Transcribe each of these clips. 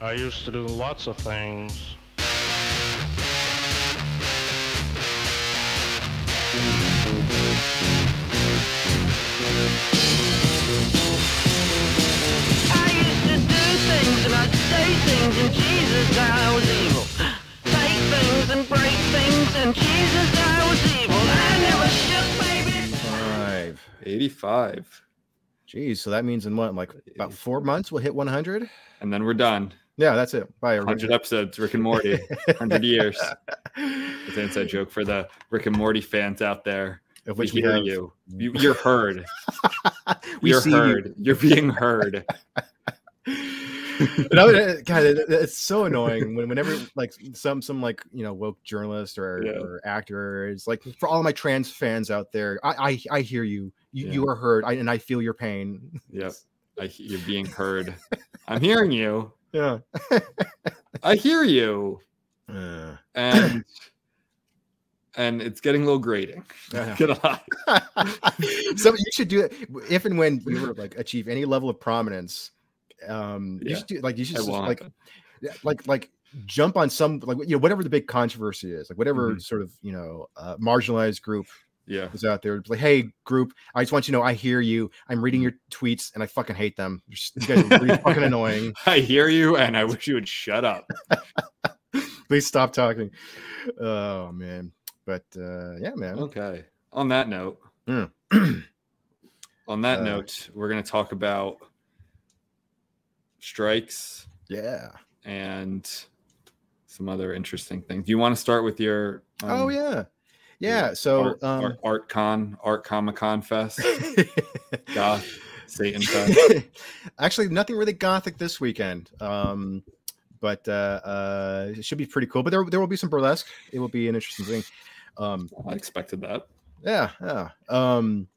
I used to do lots of things. I used to do things and I'd say things and Jesus I was evil. Take things and break things and Jesus I was evil. I never shook baby. Five. 85. Geez, so that means in what, like about four months, we'll hit 100? And then we're done. Yeah, that's it. Bye, everybody. 100 episodes, Rick and Morty, 100 years. It's an inside joke for the Rick and Morty fans out there. Of We we hear have, you. you. You're heard. we You're see heard. You're being heard. I would- uh, God, it- it- it's so annoying when whenever like some some like you know woke journalist or, Yeah. or actor is like for all my trans fans out there, I I, I hear you. You, Yeah. you are heard, I, and I feel your pain. Yep. I, you're being heard. I'm hearing you. Yeah. I hear you. Uh, And and it's getting a little grating. Yeah. So you should do it if and when you were like achieve any level of prominence. Um, you should do like you should just, like like like jump on some like you know whatever the big controversy is like whatever Mhm. sort of you know uh, marginalized group Yeah. is out there it's like hey group i just want you to know i hear you i'm Mm. reading your tweets and i fucking hate them just- you guys are really fucking annoying I hear you and I wish you would shut up. please stop talking oh man but uh yeah man Okay. On that note, Mm. on that Uh, note, we're going to talk about strikes yeah and some other interesting things. Do you want to start with your? oh um, yeah yeah so Art, um Art, Art Con, Art Comic Con Fest, Goth, Satan Fest. actually nothing really gothic this weekend um but uh uh it should be pretty cool but there, there will be some burlesque. It will be an interesting thing. Um I expected that. yeah yeah um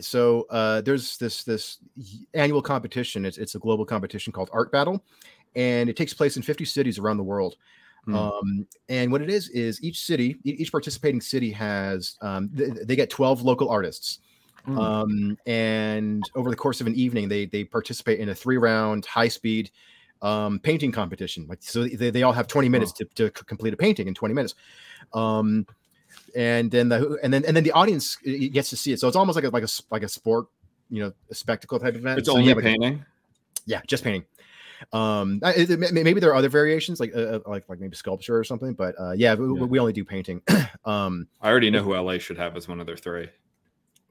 so uh there's this this annual competition. It's it's a global competition called art battle and it takes place in 50 cities around the world Hmm. um and what it is is each city each participating city has um th- they get 12 local artists Hmm. um and over the course of an evening they they participate in a three round high speed um painting competition like so they, they all have 20 minutes to, to c- complete a painting in 20 minutes um and then the and then and then the audience uh, gets to see it so it's almost like a like a like a sport you know a spectacle type event it's So only you have a- painting. yeah just painting um it- it- maybe there are other variations like uh, uh, like like maybe sculpture or something but uh yeah, we, Yeah. we only do painting um I already know who LA should have as one of their three.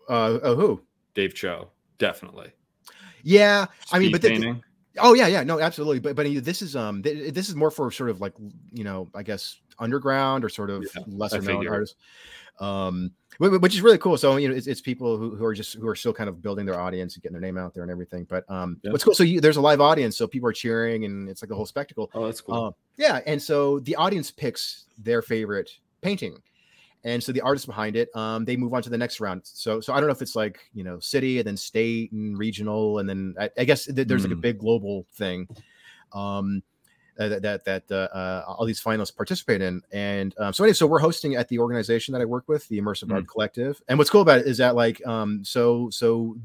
uh oh who Dave Choe, definitely. yeah i mean Speed but the- Oh yeah, yeah, no, absolutely. But but this is um th- this is more for sort of like you know I guess underground or sort of Yeah, lesser known artists, um, wh- wh- which is really cool. So you know it's, it's people who, who are just who are still kind of building their audience and getting their name out there and everything. But um, Yeah. what's cool? So you, there's a live audience, so people are cheering and it's like the whole spectacle. oh, that's cool. Uh, yeah, and so the audience picks their favorite painting, and so the artist behind it, um, they move on to the next round. So, so I don't know if it's like you know city and then state and regional, and then I, I guess th- there's like a Hmm. big global thing, um, uh, that that, that uh, uh, all these finalists participate in. And um, so anyway, so we're hosting at the organization that I work with, the Immersive Hmm. Art Collective. And what's cool about it is that like um, so so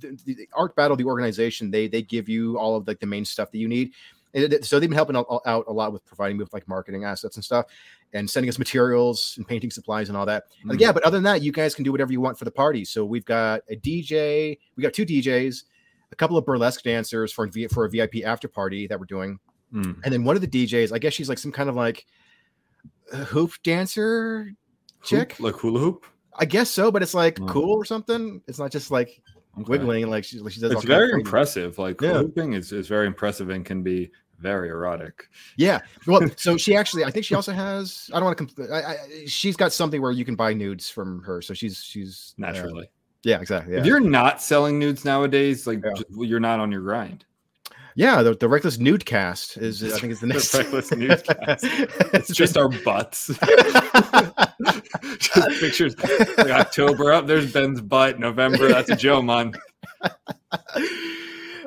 the, the art battle the organization they they give you all of like the main stuff that you need so they've been helping out, out a lot with providing me with like marketing assets and stuff and sending us materials and painting supplies and all that Like, Mm. yeah but other than that you guys can do whatever you want for the party so we've got a dj we got two djs a couple of burlesque dancers for for a vip after party that we're doing Mm. and then one of the djs i guess she's like some kind of like hoop dancer chick Hoop, like hula hoop. i guess so but it's like Mm. cool or something it's not just like Okay. wiggling like she, like she does all It's very impressive. Like Yeah. hooping is, is very impressive and can be very erotic. Yeah. Well, so she actually, I think she also has. I don't want to. Compl- I, I, she's got something where you can buy nudes from her. So she's she's uh, Naturally. yeah, exactly. Yeah. If you're not selling nudes nowadays, like Yeah. j- well, you're not on your grind. Yeah. The, the reckless nude cast is I think is the The next. Reckless Nudecast. It's just our butts. just pictures like October up. There's Ben's butt. November. That's a Joe month.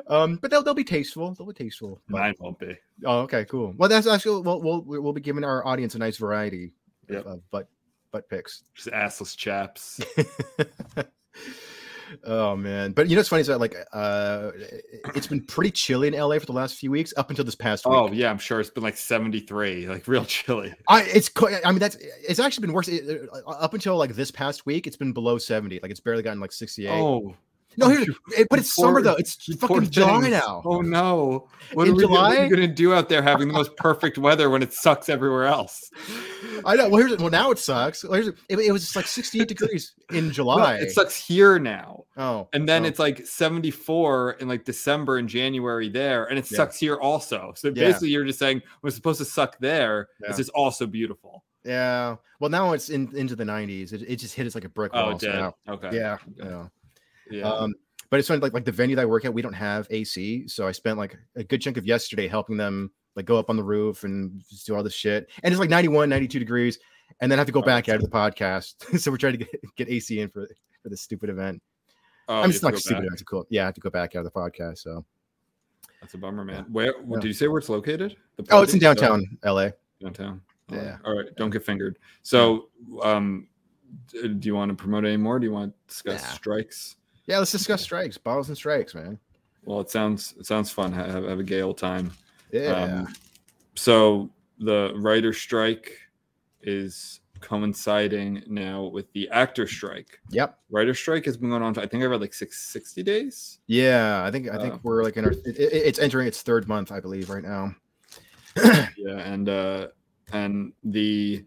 um, but they'll they'll be tasteful. They'll be tasteful. But- Mine won't be. oh, okay, cool. Well, that's actually we'll we'll we'll be giving our audience a nice variety Yep. of butt butt picks. Just assless chaps. Oh man, but you know what's funny is that like uh, it's been pretty chilly in LA for the last few weeks up until this past week. Oh yeah, I'm sure it's been like 73, like real chilly. I it's I mean that's it's actually been worse It- uh, up until like this past week. It's been below seventy. Like it's barely gotten like sixty eight. Oh, no, here's, it, eh, but it's summer though. It's fucking July now. Oh no! What In are we gonna- what are you gonna do out there having the most perfect weather when it sucks everywhere else? I know. Well, here's well now it sucks. Well, here's, it, it was just like sixty eight degrees in No, July. it sucks here now, oh, and then oh. it's like 74 in like December and January there, and it Yeah. sucks here also. So Yeah. basically, you're just saying what's supposed to suck there Yeah. is just also beautiful. yeah. Well, now it's in into the nineties. It, it just hit us like a brick Oh, wall. it so now- Okay. yeah, Okay. yeah. Yeah. Um, but it's funny, like like the venue that I work at, we don't have AC, so I spent like a good chunk of yesterday helping them like go up on the roof and just do all this shit. And it's like 91, 92 degrees, and then I have to go Oh, back out of the podcast. so we're trying to get, get AC in for for this stupid event. oh, I'm just not stupid. back. It's cool. Yeah, I have to go back out of the podcast. So That's a bummer, man. Where Yeah. did you say where it's located? The oh, it's in downtown LA. Downtown. Right. Yeah. All right. Don't get fingered. So, um, do you want to promote any more? Do you want to discuss Nah. strikes? Yeah, let's discuss strikes, bottles and strikes, man. Well, it sounds it sounds fun. Have, have a gay old time. Yeah. Um, so the writer strike is coinciding now with the actor strike. yep. Writer strike has been going on. For, I think I read like six, 60 days. Yeah, I think I think Uh, we're like in our it- it's entering its third month, I believe, right now. Yeah, and uh, and the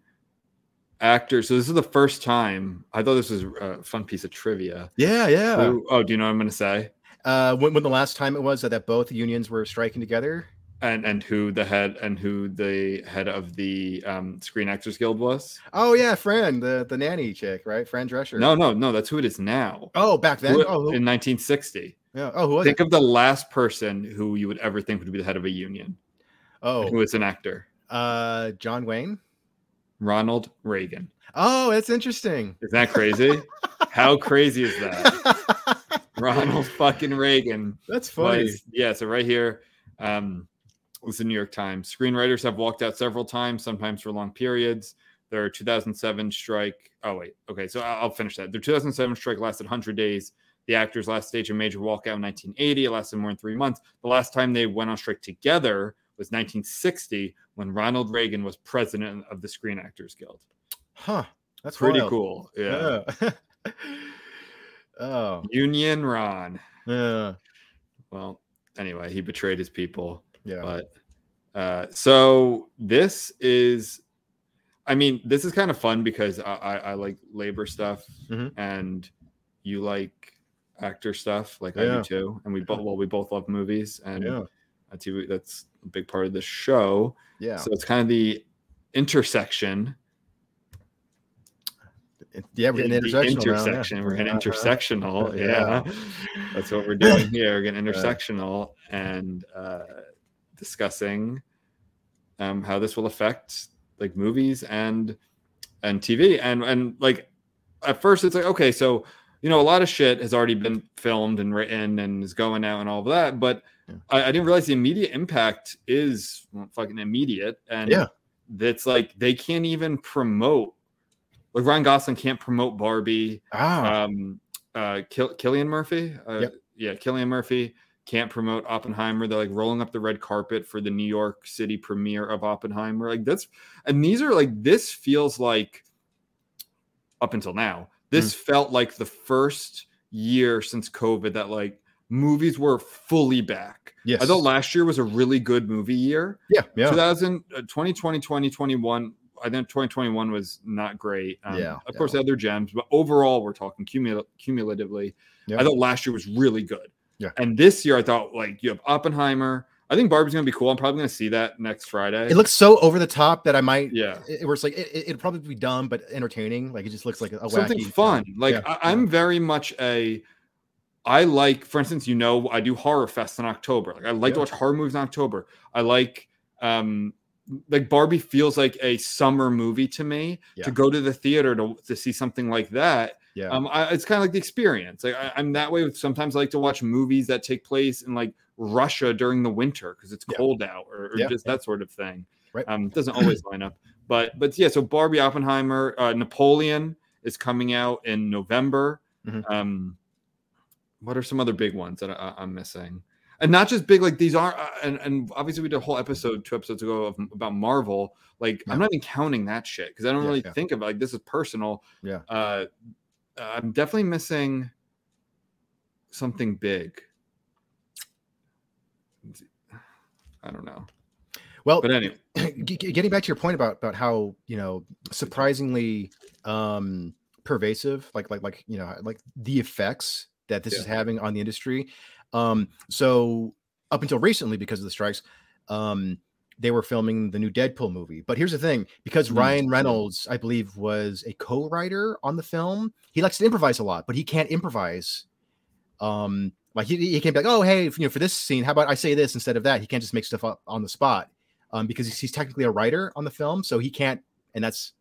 actor. So this is the first time. I thought this was a fun piece of trivia. Yeah, yeah. Who- oh, do you know what I'm going to say? Uh, when, when the last time it was that, that both unions were striking together? And and who the head and who the head of the um, Screen Actors Guild was? Oh yeah, Fran, the the nanny chick, right? Fran Drescher. No, no, no. That's who it is now. Oh, back then. Who- Oh, who, in 1960. yeah. oh, who was Think it? of the last person who you would ever think would be the head of a union. Who Oh, was an actor? uh, John Wayne. Ronald Reagan. Oh, that's interesting. Isn't that crazy? How crazy is that? Ronald fucking Reagan that's funny. was yeah. So right here, um, was the New York Times. Screenwriters have walked out several times, sometimes for long periods. Their 2007 strike. Oh wait, okay. So I'll I'll finish that. Their 2007 strike lasted 100 days. The actors last staged a major walkout in 1980. It lasted more than three months. The last time they went on strike together was 1960 when Ronald Reagan was president of the Screen Actors Guild. Huh. That's Pretty wild. cool. Yeah. Yeah. oh. Union Ron. Yeah. Well, anyway, he betrayed his people. Yeah. But uh, so this is, I mean, this is kind of fun because I, I, I like labor stuff Mhm. and you like actor stuff, like I do too. And we both, well, we both love movies, and Yeah. That's that's a big part of the show. Yeah. So it's kind of the intersection. Yeah. We're the intersectional. now, yeah. We're getting Uh-huh. intersectional. Yeah. Yeah. That's what we're doing here. We're getting intersectional and uh, discussing um, how this will affect like movies and and TV. And and like at first it's like, okay, so you know, a lot of shit has already been filmed and written and is going out and all of that. But Yeah. I, I didn't realize the immediate impact is fucking immediate. And Yeah. that's like they can't even promote like Ryan Gosling can't promote Barbie. Ah. Um, uh, Kill- Cillian Murphy. Uh, Yep. Yeah, Cillian Murphy can't promote Oppenheimer. They're like rolling up the red carpet for the New York City premiere of Oppenheimer. Like that's, and these are like this feels like up until now. This felt like the first year since COVID that like movies were fully back. yes. I thought last year was a really good movie year. yeah. Yeah. 2000, uh, 2020, 2021. I think 2021 was not great. Um, Yeah, Of course, yeah. other gems, but overall, we're talking cumul- cumulatively. Yeah. I thought last year was really good. Yeah. And this year, I thought like you have Oppenheimer. I think Barbie's going to be cool. I'm probably going to see that next Friday. It looks so over the top that I might. yeah. It, it was like it, it'd probably be dumb but entertaining. Like it just looks like a Something wacky, fun. Like Yeah, I, I'm very much a. I like, for instance, you know, I do horror fest in October. Like I like to watch horror movies in October. I like, um, like Barbie feels like a summer movie to me. Yeah. To go to the theater to to see something like that, Yeah. um, I, it's kind of like the experience. Like I, I'm that way. With sometimes I like to watch movies that take place in like Russia during the winter because it's Yeah. cold out, or, or Yeah, just that sort of thing. Right. Um, it doesn't always line up, but but yeah. So Barbie, Oppenheimer, uh, Napoleon is coming out in November. Mhm. Um, what are some other big ones that I, I'm missing? And not just big, like these are, uh, and, and obviously we did a whole episode two episodes ago of, about Marvel. Like I'm not even counting that shit because I don't Yeah, really yeah. think of. Like this is personal. Yeah. Uh, I'm definitely missing something big. I don't know, Well, but anyway, getting back to your point about about how you know surprisingly um pervasive like like like you know like the effects that this is having on the industry um so up until recently because of the strikes um they were filming the new deadpool movie but here's the thing because Mm, ryan reynolds i believe was a co-writer on the film he likes to improvise a lot but he can't improvise um like he, he can't be like oh hey you know for this scene how about i say this instead of that he can't just make stuff up on the spot um, because he's, he's technically a writer on the film, so he can't, and that's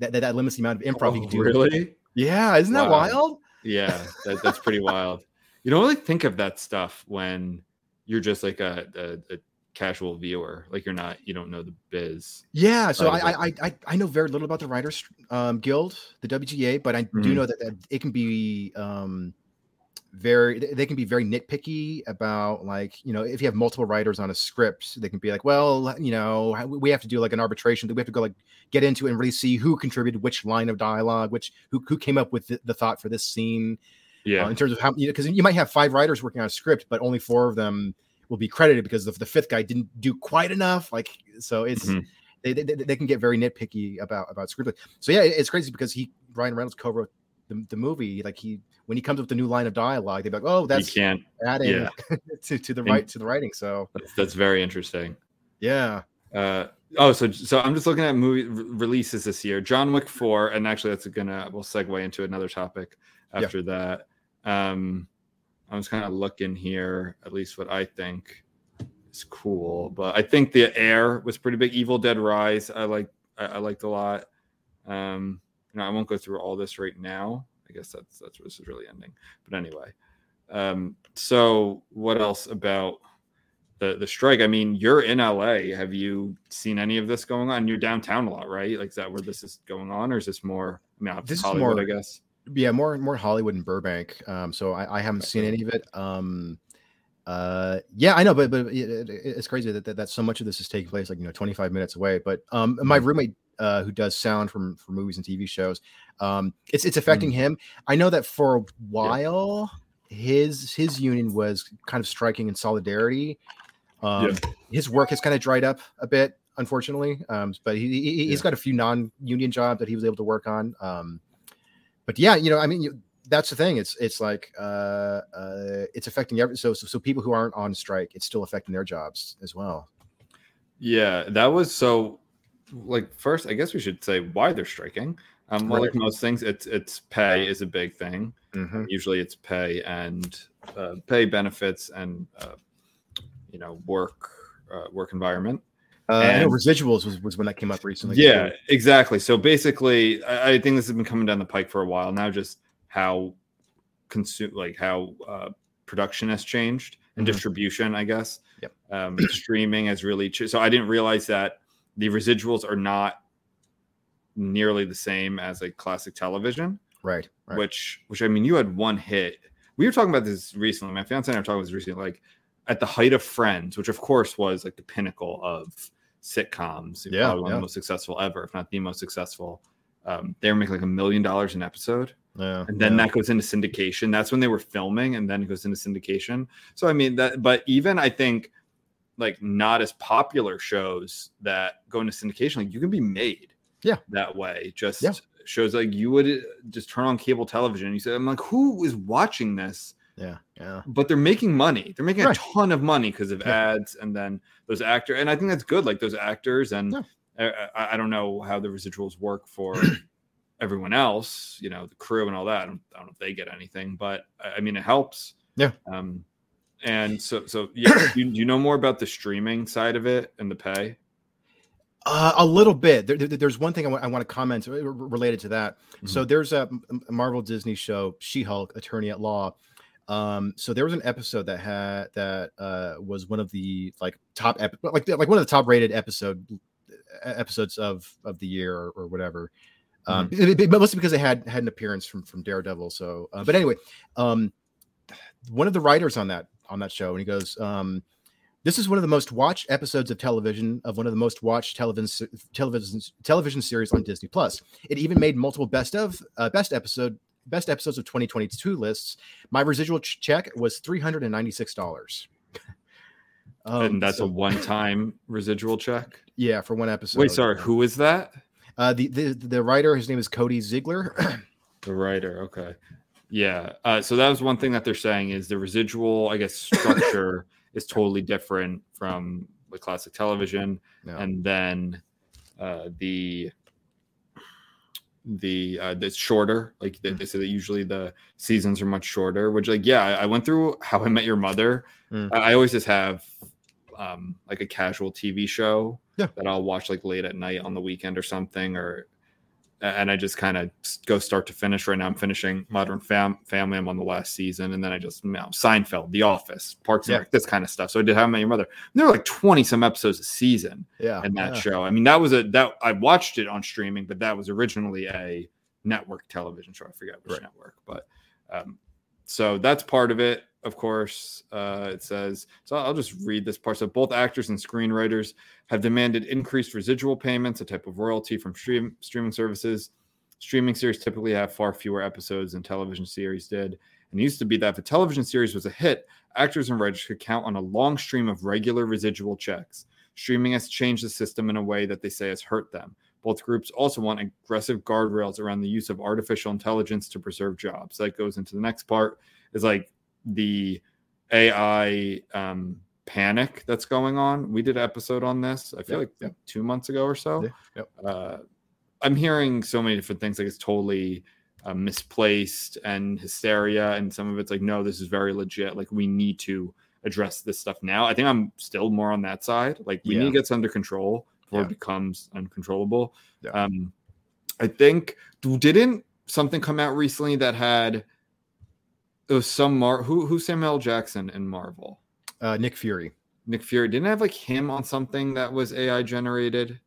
that, that, that limits the amount of improv he Oh, can do. really? Yeah, isn't that Wow. wild? Yeah, that, that's pretty wild. You don't really think of that stuff when you're just like a, a, a casual viewer, like you're not, you don't know the biz. Yeah, so I, I I I know very little about the Writers um, Guild, the WGA, but I do Mhm. know that, that it can be um, very they- can be very nitpicky about like you know if you have multiple writers on a script, they can be like, well, you know, we have to do like an arbitration that we have to go like get into and really see who contributed which line of dialogue, which who who came up with the, the thought for this scene. Yeah, uh, in terms of how you know because you might have five writers working on a script but only four of them will be credited because the, the fifth guy didn't do quite enough like so it's Mhm. they, they they can get very nitpicky about about script so yeah it's crazy because he ryan reynolds co-wrote the, the movie like he when he comes up with a new line of dialogue they're like oh you that's can't. adding yeah. to, to the right to the writing so That's, that's very interesting. yeah Uh, oh, so so I'm just looking at movie re- releases this year. John Wick four, and actually that's gonna we'll segue into another topic Yeah. after that. Um, I was kind of looking here, at least what I think is cool, but I think the Air was pretty big. Evil Dead Rise, I like, I, I liked a lot. Um, know, I won't go through all this right now. I guess that's that's where this is really ending. But anyway, um, so what else about? the the strike. I mean, you're in LA. Have you seen any of this going on? You're downtown a lot, right? Like, is that where this is going on, or is this more? I mean, This this is more- I guess. yeah more more hollywood and burbank um so i, I haven't seen any of it um uh yeah i know but but it, it- it's crazy that, that that so much of this is taking place like you know 25 minutes away but um my Mhm. roommate uh who does sound from for movies and tv shows um it's it's affecting him i know that for a while his his union was kind of striking in solidarity um his work has kind of dried up a bit unfortunately um but he, he he's Yeah. got a few non-union jobs that he was able to work on um but yeah, you know, I mean, you, that's the thing. It's it's like uh, uh, it's affecting every so, so so people who aren't on strike, it's still affecting their jobs as well. Yeah, that was so. Like, first, I guess we should say why they're striking. Um, well, like most things, it's it's pay is a big thing. Mhm. Usually, it's pay and uh, pay benefits and uh, you know work uh, work environment. Uh, I know And- residuals was, was when that came up recently. yeah too. exactly so basically I, I think this has been coming down the pike for a while now just how consume like how uh, production has changed and Mhm. distribution i guess Yep. um, streaming has really ch- so i didn't realize that the residuals are not nearly the same as like classic television. Right, right. which which i mean you had one hit. We were talking about this recently. My fiance and i were talking about this recently like at the height of friends which of course was like the pinnacle of sitcoms Yeah, probably one of the most successful ever if not the most successful. Um, they were making like a million dollars an episode. Yeah, and then yeah. that goes into syndication. That's when they were filming and then it goes into syndication. So i mean that but even i think like not as popular shows that go into syndication like you can be made Yeah. that way just Yeah. shows like you would uh, just turn on cable television and you say i'm like who is watching this yeah, yeah, but they're making money they're making Right. a ton of money because of Yeah. ads and then those actors and i think that's good like those actors and Yeah. I, I, don't know how the residuals work for everyone else you know the crew and all that I don't, I don't know if they get anything but i I mean it helps Yeah. um and so so yeah do you, you know more about the streaming side of it and the pay Uh, a little bit. There, there- there's one thing I want to comment uh, related to that. So there's a, a Marvel Disney show, She-Hulk, Attorney at Law. Um, so there was an episode that had that uh, was one of the like top ep- like like one of the top rated episode episodes of of the year or, or whatever. Um, but mostly because they had had an appearance from from Daredevil. So, uh, but anyway, um, one of the writers on that on that show, and he goes, um, "This is one of the most watched episodes of television of one of the most watched television television television series on Disney Plus. It even made multiple best of uh, best episode best episodes of 2022 lists. My residual ch- check was three hundred and ninety six dollars." Um, and that's so- a one-time residual check. yeah for one episode. Wait, sorry, who is that? Uh, the, the the writer, his name is Cody Ziegler. The writer. Okay. Yeah. Uh, so that was one thing that they're saying is the residual, I guess, structure is totally different from the classic television, No. and then uh, the the uh that's shorter like they, they say that usually the seasons are much shorter which like yeah i, I went through how i met your mother Mm. I, I always just have um like a casual tv show Yeah. that i'll watch like late at night on the weekend or something or and I just kind of go start to finish. Right now, I'm finishing Modern Fam- Family. I'm on the last season, and then I just you know, Seinfeld, The Office, Parks and Yeah. Rec, this kind of stuff. So I did How I Met Your Mother. And there were like 20 some episodes a season yeah, in that yeah. show. I mean, that was a that I watched it on streaming, but that was originally a network television show. I forget which Right. network, but um, so that's part of it. Of course, uh, it says so. I'll just read this part. So both actors and screenwriters have demanded increased residual payments, a type of royalty from stream, streaming services. Streaming series typically have far fewer episodes than television series did. And it used to be that if a television series was a hit, actors and writers could count on a long stream of regular residual checks. Streaming has changed the system in a way that they say has hurt them. Both groups also want aggressive guardrails around the use of artificial intelligence to preserve jobs. That goes into the next part is like the AI um, panic that's going on. We did an episode on this, I feel Yep, like yep. two months ago or so. Yep. Uh, I'm hearing so many different things like it's totally uh, misplaced and hysteria, and some of it's like, no, this is very legit. Like we need to address this stuff now. I think I'm still more on that side. Like we need Yeah. to get this under control before Yeah. it becomes uncontrollable. Yeah. Um, I think didn't something come out recently that had it was some Mar who who Samuel Jackson in Marvel. Uh, Nick Fury. Nick Fury didn't have like him on something that was AI generated.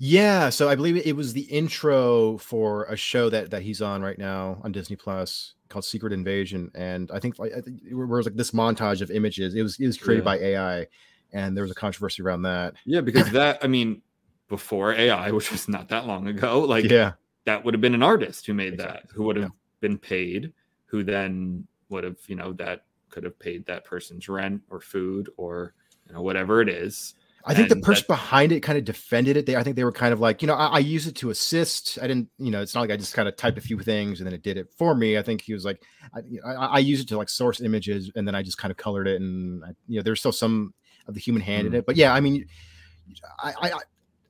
Yeah, so I believe it was the intro for a show that that he's on right now on Disney Plus called Secret Invasion, and I think like I think it was like this montage of images. It was it was created Yeah. by AI, and there was a controversy around that. Yeah, because that I mean, before AI, which was not that long ago, like yeah, that would have been an artist who made Exactly. that, who would have Yeah. been paid, who then would have, you know, that could have paid that person's rent or food or you know whatever it is. I think the person that- behind it kind of defended it. They, I think they were kind of like, you know, I, I use it to assist. I didn't, you know, it's not like I just kind of typed a few things and then it did it for me. I think he was like, I, I, I use it to like source images and then I just kind of colored it and I, you know, there's still some of the human hand in Mm. it. But yeah, I mean, I, I,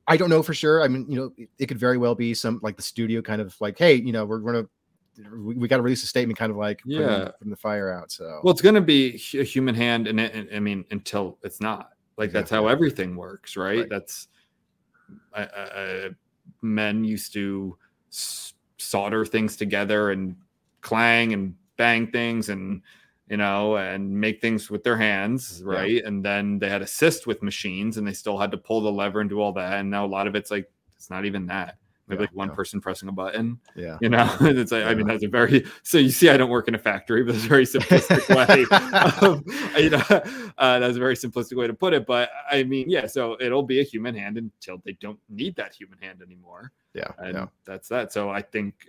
I- don't know for sure. I mean, you know, it, it could very well be some like the studio kind of like, hey, you know, we're gonna we, we got to release a statement, kind of like Yeah. putting the fire out. So Well, it's going to be a human hand, and, and I mean, until it's not. Like that's how everything works, right? Right. That's I, I, men used to solder things together and clang and bang things and you know and make things with their hands Yeah. right and then they had assist with machines and they still had to pull the lever and do all that and now a lot of it's like it's not even that maybe Yeah, like one yeah. person pressing a button yeah, you know it's like i mean that's a very so you see i don't work in a factory but it's a very simplistic way of, you know uh, that's a very simplistic way to put it but i mean yeah so it'll be a human hand until they don't need that human hand anymore yeah, and yeah. that's that so i think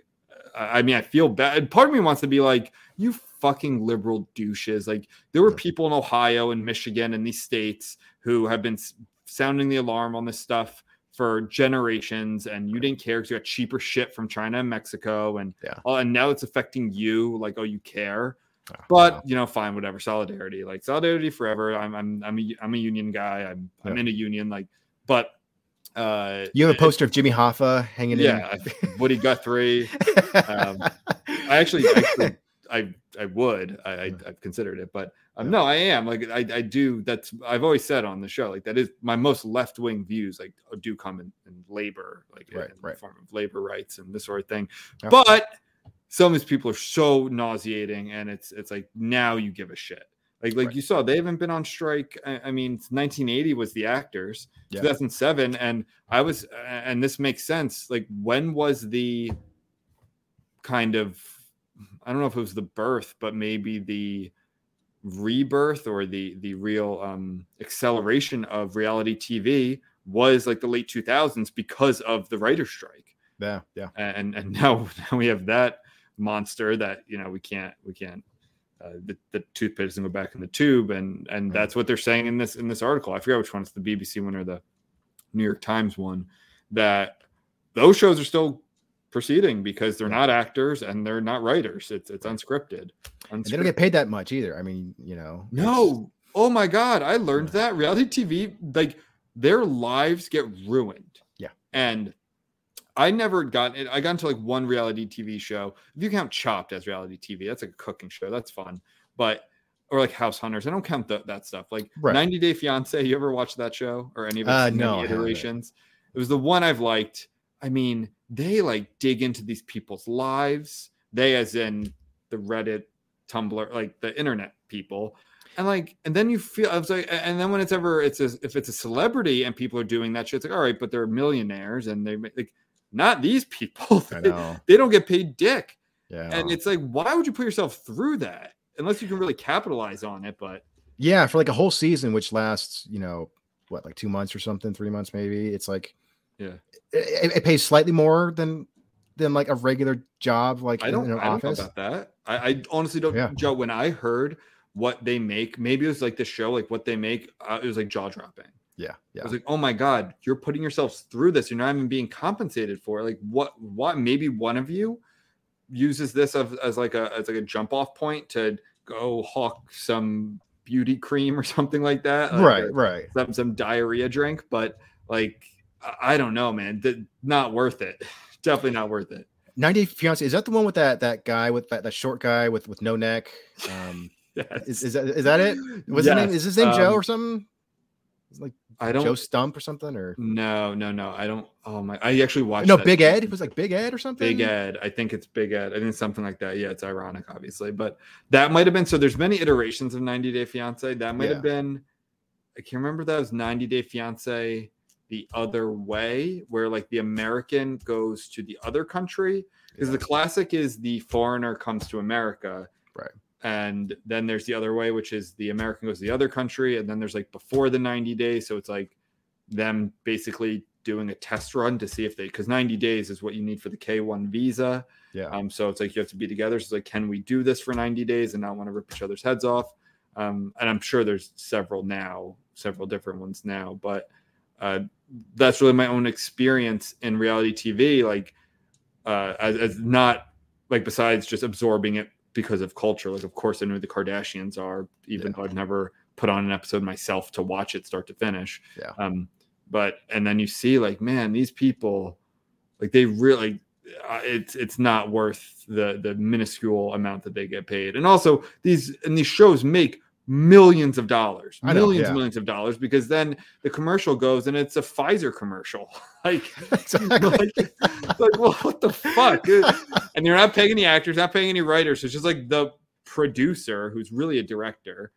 I I mean, I feel bad. Part of me wants to be like, you fucking liberal douches. Like, there were Yeah. people in Ohio and Michigan and these states who have been sounding the alarm on this stuff for generations, and you didn't care because you got cheaper shit from China and Mexico, and Yeah. oh, and now it's affecting you. Like, oh, you care. Ah, But wow. you know, fine, whatever. Solidarity, like solidarity forever. I'm I'm I'm a I'm a union guy. I'm I'm in a union. Like, but uh, you have a it- poster of Jimmy Hoffa hanging yeah, in yeah, Woody Guthrie. Um, I actually, actually I I would. I, I I've considered it, but um, no, I am like I I do. That's I've always said on the show like that is my most left wing views like uh, do come in, in labor like Right, in right. the form of labor rights and this sort of thing. Yeah. But some of these people are so nauseating, and it's it's like now you give a shit. Like like Right. you saw, they haven't been on strike. I, I mean, 1980 was the actors. Yeah. 2007, and I was, and this makes sense. Like when was the kind of I don't know if it was the birth, but maybe the rebirth or the the real um acceleration of reality TV was like the late 2000s because of the writer strike. Yeah, yeah. And and now, now we have that monster that you know we can't we can't uh, the, the toothpaste doesn't go back in the tube and and Right. that's what they're saying in this in this article. I forget which one. It's the BBC one or the New York Times one that those shows are still proceeding because they're not actors and they're not writers. It's it's unscripted. And they don't get paid that much either. I mean, you know. No. Oh my god, I learned that reality TV like their lives get ruined. Yeah. And I never got it. I got into like one reality TV show. If you count Chopped as reality TV, that's like a cooking show. That's fun. But or like House Hunters, I don't count th- that stuff. Like Right. 90 Day Fiance. You ever watch that show or any of its Uh, no, iterations? It was the one I've liked. I mean, they like dig into these people's lives. They, as in the Reddit, Tumblr, like the internet people. And like, and then you feel I was like, and then when it's ever it's a, if it's a celebrity and people are doing that shit, it's like, all right, but they're millionaires and they like not these people. I They, know. they don't get paid dick. Yeah. And it's like, why would you put yourself through that? Unless you can really capitalize on it. But yeah, for like a whole season, which lasts, you know, what, like two months or something, three months maybe. It's like, Yeah. it, it pays slightly more than than like a regular job, like I don't, in an I don't know about that. I, I honestly don't. Yeah. Joe, when I heard what they make, maybe it was like the show, like what they make, uh, it was like jaw dropping. Yeah, yeah. I was like, oh my god, you're putting yourselves through this. You're not even being compensated for it. Like, what? What? Maybe one of you uses this as, as like a as like a jump off point to go hawk some beauty cream or something like that. like, right, or right. Some some diarrhea drink, but like, I- don't know, man. Not worth it. Definitely not worth it. 90 Fiance is that the one with that that guy with that, that short guy with with no neck? Um, Yes. is, is that is that it? What's his name? Is his name Joe um, or something? It's like I don't. Joe Stump or something or No, no, no. I don't. Oh my! I actually watched. no Big. Ed? It was like Big Ed or something. Big Ed. I think it's Big Ed. I think it's something like that. Yeah, it's ironic, obviously, but that might have been. So there's many iterations of 90 Day Fiance. That might Yeah. have been. I can't remember if that was 90 Day Fiance the other way, where like the American goes to the other country. Because Yeah. the classic is the foreigner comes to America. Right. And then there's the other way, which is the American goes to the other country. And then there's like before the 90 days. So it's like them basically doing a test run to see if they, because 90 days is what you need for the K1 visa. Yeah. Um, so it's like you have to be together. So it's like, can we do this for 90 days and not want to rip each other's heads off? Um, and I'm sure there's several now, several different ones now, but uh, that's really my own experience in reality TV. Like, uh, as, as not like besides just absorbing it because of culture. Like, of course, I know the Kardashians are, even Yeah. though I've never put on an episode myself to watch it start to finish. Yeah. Um, but and then you see like, man, these people, like they really, uh, it's it's not worth the the minuscule amount that they get paid. And also these and these shows make millions of dollars, I know, millions yeah. and millions of dollars because then the commercial goes and it's a Pfizer commercial. like exactly. like, like, well, what the fuck? and you're not paying any actors, not paying any writers. So it's just like the producer, who's really a director,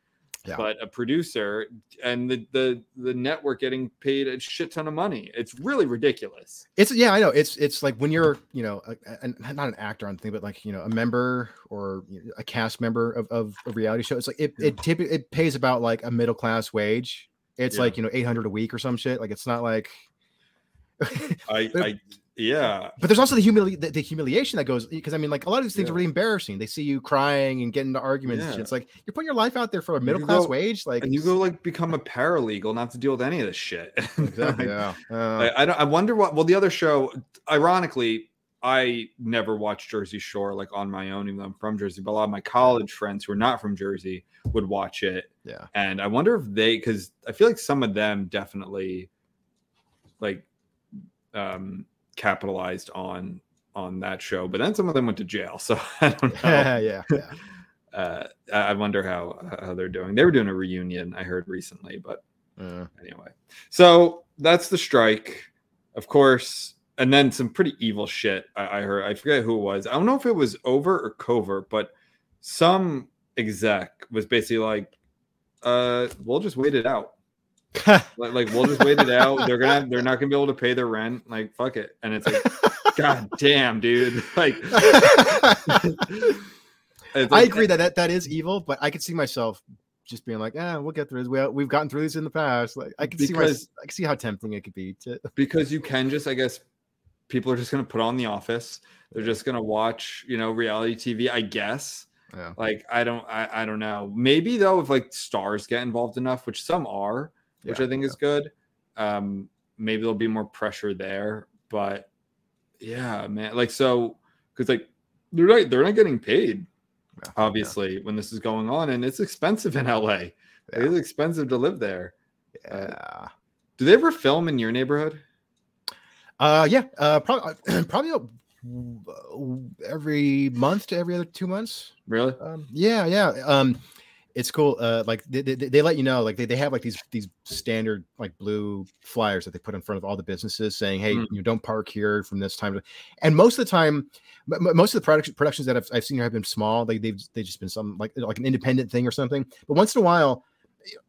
Yeah. but a producer, and the the the network getting paid a shit ton of money. It's really ridiculous. It's yeah, I know. It's it's like when you're you know a, a- not an actor on thing, but like you know a member or a cast member of, of a reality show. It's like it it typically it pays about like a middle class wage. It's Yeah. like you know eight hundred a week or some shit. Like it's not like. I, I yeah. But there's also the, humili- the, the humiliation that goes because I mean, like a lot of these things Yeah. are really embarrassing. They see you crying and getting into arguments. and. Yeah. It's like you're putting your life out there for a middle class wage. Like And you go like become a paralegal, not to deal with any of this shit. exactly, yeah. Uh, I, I don't. I wonder what. Well, the other show, ironically, I never watched Jersey Shore like on my own, even though I'm from Jersey. But a lot of my college friends who are not from Jersey would watch it, yeah. and I wonder if they, because I feel like some of them definitely, like, um, capitalized on on that show. But then some of them went to jail, so I don't know. yeah, yeah, uh, I wonder how how they're doing. They were doing a reunion, I heard recently, but anyway so that's the strike of course and then some pretty evil shit I, I heard i forget who it was i don't know if it was over or covert but some exec was basically like uh we'll just wait it out like, like we'll just wait it out. They're gonna they're not gonna be able to pay their rent. Like fuck it. And it's like god damn dude. Like It's I agree that, that that is evil, but I could see myself just being like, "Ah, we'll get through this. We, we've gotten through this in the past." Like, I can see my, I can see how tempting it could be. To, because you can just i guess people are just going to put on the office. They're just going to watch you know reality tv i guess. Yeah, like i don't I, I don't know. Maybe though if like stars get involved enough which some are which Yeah, i think is good. Um maybe there'll be more pressure there but yeah man like so because like they're not they're not getting paid Yeah, obviously when this is going on and it's expensive in la yeah, it is expensive to live there. Yeah. do they ever film in your neighborhood? Uh, yeah, uh, probably probably uh, every month to every other two months. really? Um, yeah, yeah. Um, it's cool. Uh, like they, they, they let you know, like they, they have like these these standard like blue flyers that they put in front of all the businesses saying, "Hey, Mm. you don't park here from this time." to And most of the time, m- most of the production productions that I've, I've seen here have been small. Like they've they just been some like like an independent thing or something. But once in a while,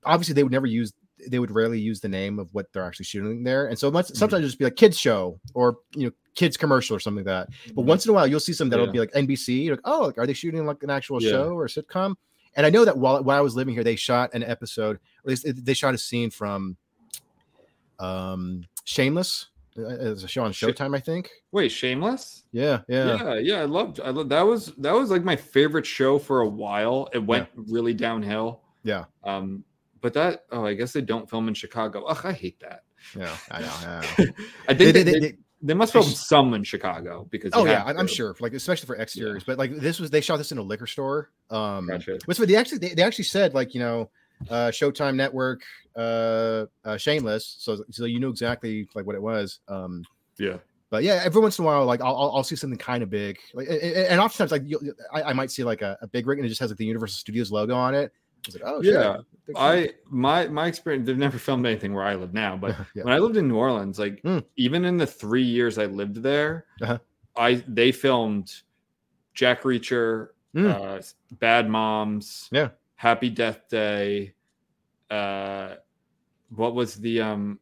obviously they would never use they would rarely use the name of what they're actually shooting there. And so much, Mm. sometimes it'll just be like kids show or you know kids commercial or something like that. But once in a while, you'll see some that'll Yeah. be like NBC. You're like, oh, like, are they shooting like an actual Yeah. show or a sitcom? And I know that while, while I was living here, they shot an episode, or at least they- shot a scene from um Shameless. uh, It's a show on Showtime, I think. Wait, Shameless? Yeah, yeah, Yeah, yeah, I loved. I loved, that was that was like my favorite show for a while. It went really downhill. Yeah. Um, but that oh, I guess they don't film in Chicago. Ugh, I hate that. yeah. I know. yeah. I They- think they- they, they- they, must film some in Chicago because oh yeah, I- I'm sure. Like especially for exteriors, but like this was they shot this in a liquor store. Um, Gotcha. What's what they actually they, they actually said like you know, uh, Showtime Network, uh, uh, Shameless. So so you know exactly like what it was. Um, Yeah. but yeah, every once in a while, like I'll I'll, I'll see something kind of big, like and oftentimes like you'll, I, I might see like a, a big rig and it just has like the Universal Studios logo on it. It's like oh. Yeah, They're- I my my experience. They've never filmed anything where I live now, but yeah. when I lived in New Orleans, like Mm. even in the three years I lived there, Uh-huh. I they filmed Jack Reacher, Mm. uh, Bad Moms, Yeah. Happy Death Day. Uh, what was the um,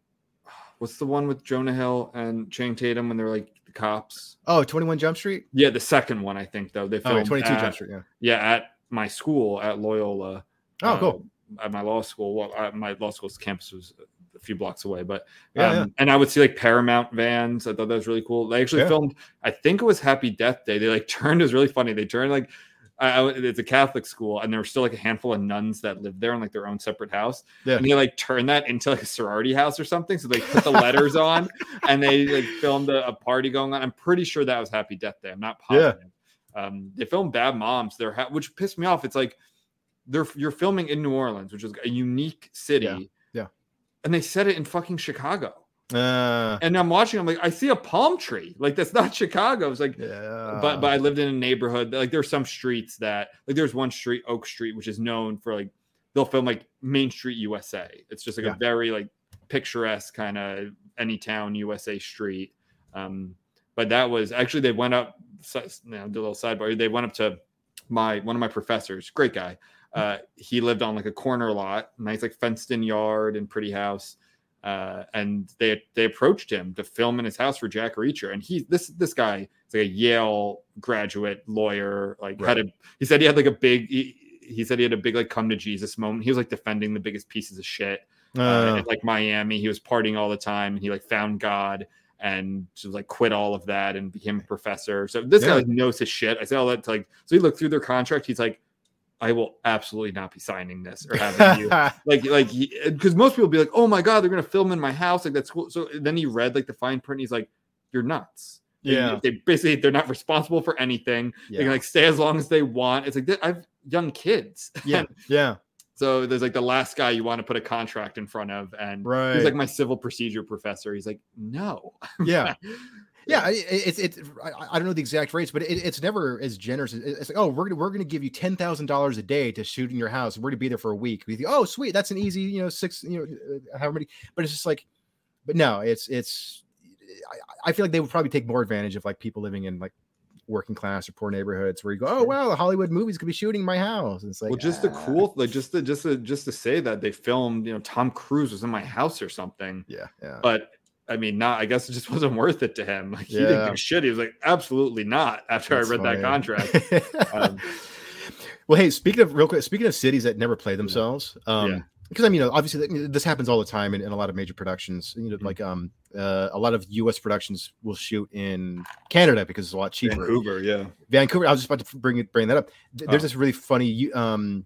what's the one with Jonah Hill and Channing Tatum when they're like the cops? oh 21 Jump Street. Yeah, the second one I think though they Oh, filmed 22 at, Jump Street. Yeah. yeah at my school at Loyola. Oh, cool. uh, At my law school, well, uh, my law school's campus was a few blocks away, but Yeah, um, yeah. and I would see like Paramount vans. I thought that was really cool. They actually Yeah. filmed. I think it was Happy Death Day. They like turned. It was really funny. They turned like. I, I, it's a Catholic school, and there were still like a handful of nuns that lived there in like their own separate house. Yeah. And they like turned that into like a sorority house or something. So they put the letters on, and they like filmed a, a party going on. I'm pretty sure that was Happy Death Day. I'm not Yeah. positive. Um, they filmed Bad Moms. They're ha- which pissed me off. It's like they're you're filming in New Orleans, which is a unique city. Yeah. Yeah. And they set it in fucking Chicago. Uh, And I'm watching. I'm like, I see a palm tree. Like that's not Chicago. It's like, yeah. but but I lived in a neighborhood. Like there's some streets that like there's one street, Oak Street, which is known for like they'll film like Main Street USA. It's just like Yeah. a very like picturesque kind of any town USA street. Um, but that was actually they went up. You know, do a little sidebar. They went up to my one of my professors, great guy. Uh, he lived on like a corner lot, nice like fenced in yard and pretty house. Uh, and they they approached him to film in his house for Jack Reacher, and he this this guy is like a Yale graduate lawyer. Like had a he said he had like a big he, he said he had a big like come to Jesus moment. He was like defending the biggest pieces of shit uh, Uh, in, like Miami. He was partying all the time, and he like found God and just like quit all of that and became a professor. So this guy like knows his shit. I said all that to like so he looked through their contract. He's like, I will absolutely not be signing this or having you like like because most people be like, oh my god, they're gonna film in my house. Like that's cool. So then he read like the fine print. And he's like, you're nuts. Yeah. they, basically they're not responsible for anything. They can like stay as long as they want. It's like I've young kids. Yeah. Yeah. So there's like the last guy you want to put a contract in front of, and Right. he's like my civil procedure professor. He's like, no. yeah. Yeah, it's it's I, I don't know the exact rates, but it, it's never as generous. It's like, oh, we're gonna we're gonna give you ten thousand dollars a day to shoot in your house. We're gonna be there for a week. We think, oh, sweet, that's an easy, you know, six, you know, uh, however many. But it's just like, but no, it's it's. I, I feel like they would probably take more advantage of like people living in like working class or poor neighborhoods where you go, oh well, the Hollywood movies could be shooting my house. And it's like, well, just the ah, cool, like just the just the just to say that they filmed, you know, Tom Cruise was in my house or something. Yeah, yeah. But I mean, not. I guess it just wasn't worth it to him. Like he didn't give a shit. He was like, absolutely not. After That's I read that contract. Um, Well, hey, speaking of real quick, speaking of cities that never play themselves, um, Yeah. because I mean, obviously this happens all the time in, in a lot of major productions. You know, Mhm. like um, uh, a lot of U.S. productions will shoot in Canada because it's a lot cheaper. Vancouver, yeah. Vancouver. I was just about to bring it, bring that up. There's Oh. this really funny. Um,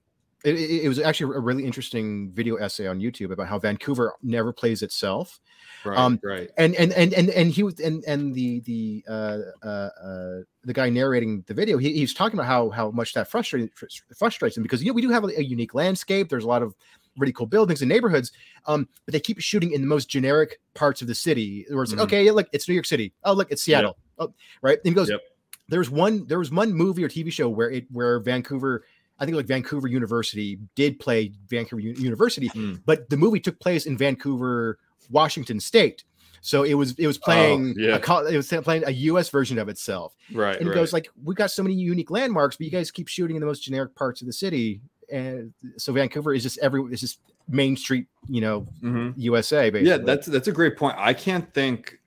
it, it, was actually a really interesting video essay on YouTube about how Vancouver never plays itself, Right, Um, right. and and and and and he was and and the the uh, uh, uh, the guy narrating the video, he, he was talking about how how much that frustrated frustrates him because you know we do have a, a unique landscape. There's a lot of really cool buildings and neighborhoods, um, but they keep shooting in the most generic parts of the city. Where it's like, Mhm. okay, yeah, look, it's New York City. Oh, look, it's Seattle. Oh, right. And he goes, Yep. there was one there was one movie or TV show where it where Vancouver. I think like Vancouver University did play Vancouver U- University, Mm. but the movie took place in Vancouver, Washington State. So it was it was playing Oh, yeah. a, it was playing a U.S. version of itself, Right, and it right. goes like we got so many unique landmarks, but you guys keep shooting in the most generic parts of the city, and so Vancouver is just every it's just Main Street, you know, Mhm. USA. Basically. Yeah, that's that's a great point. I can't think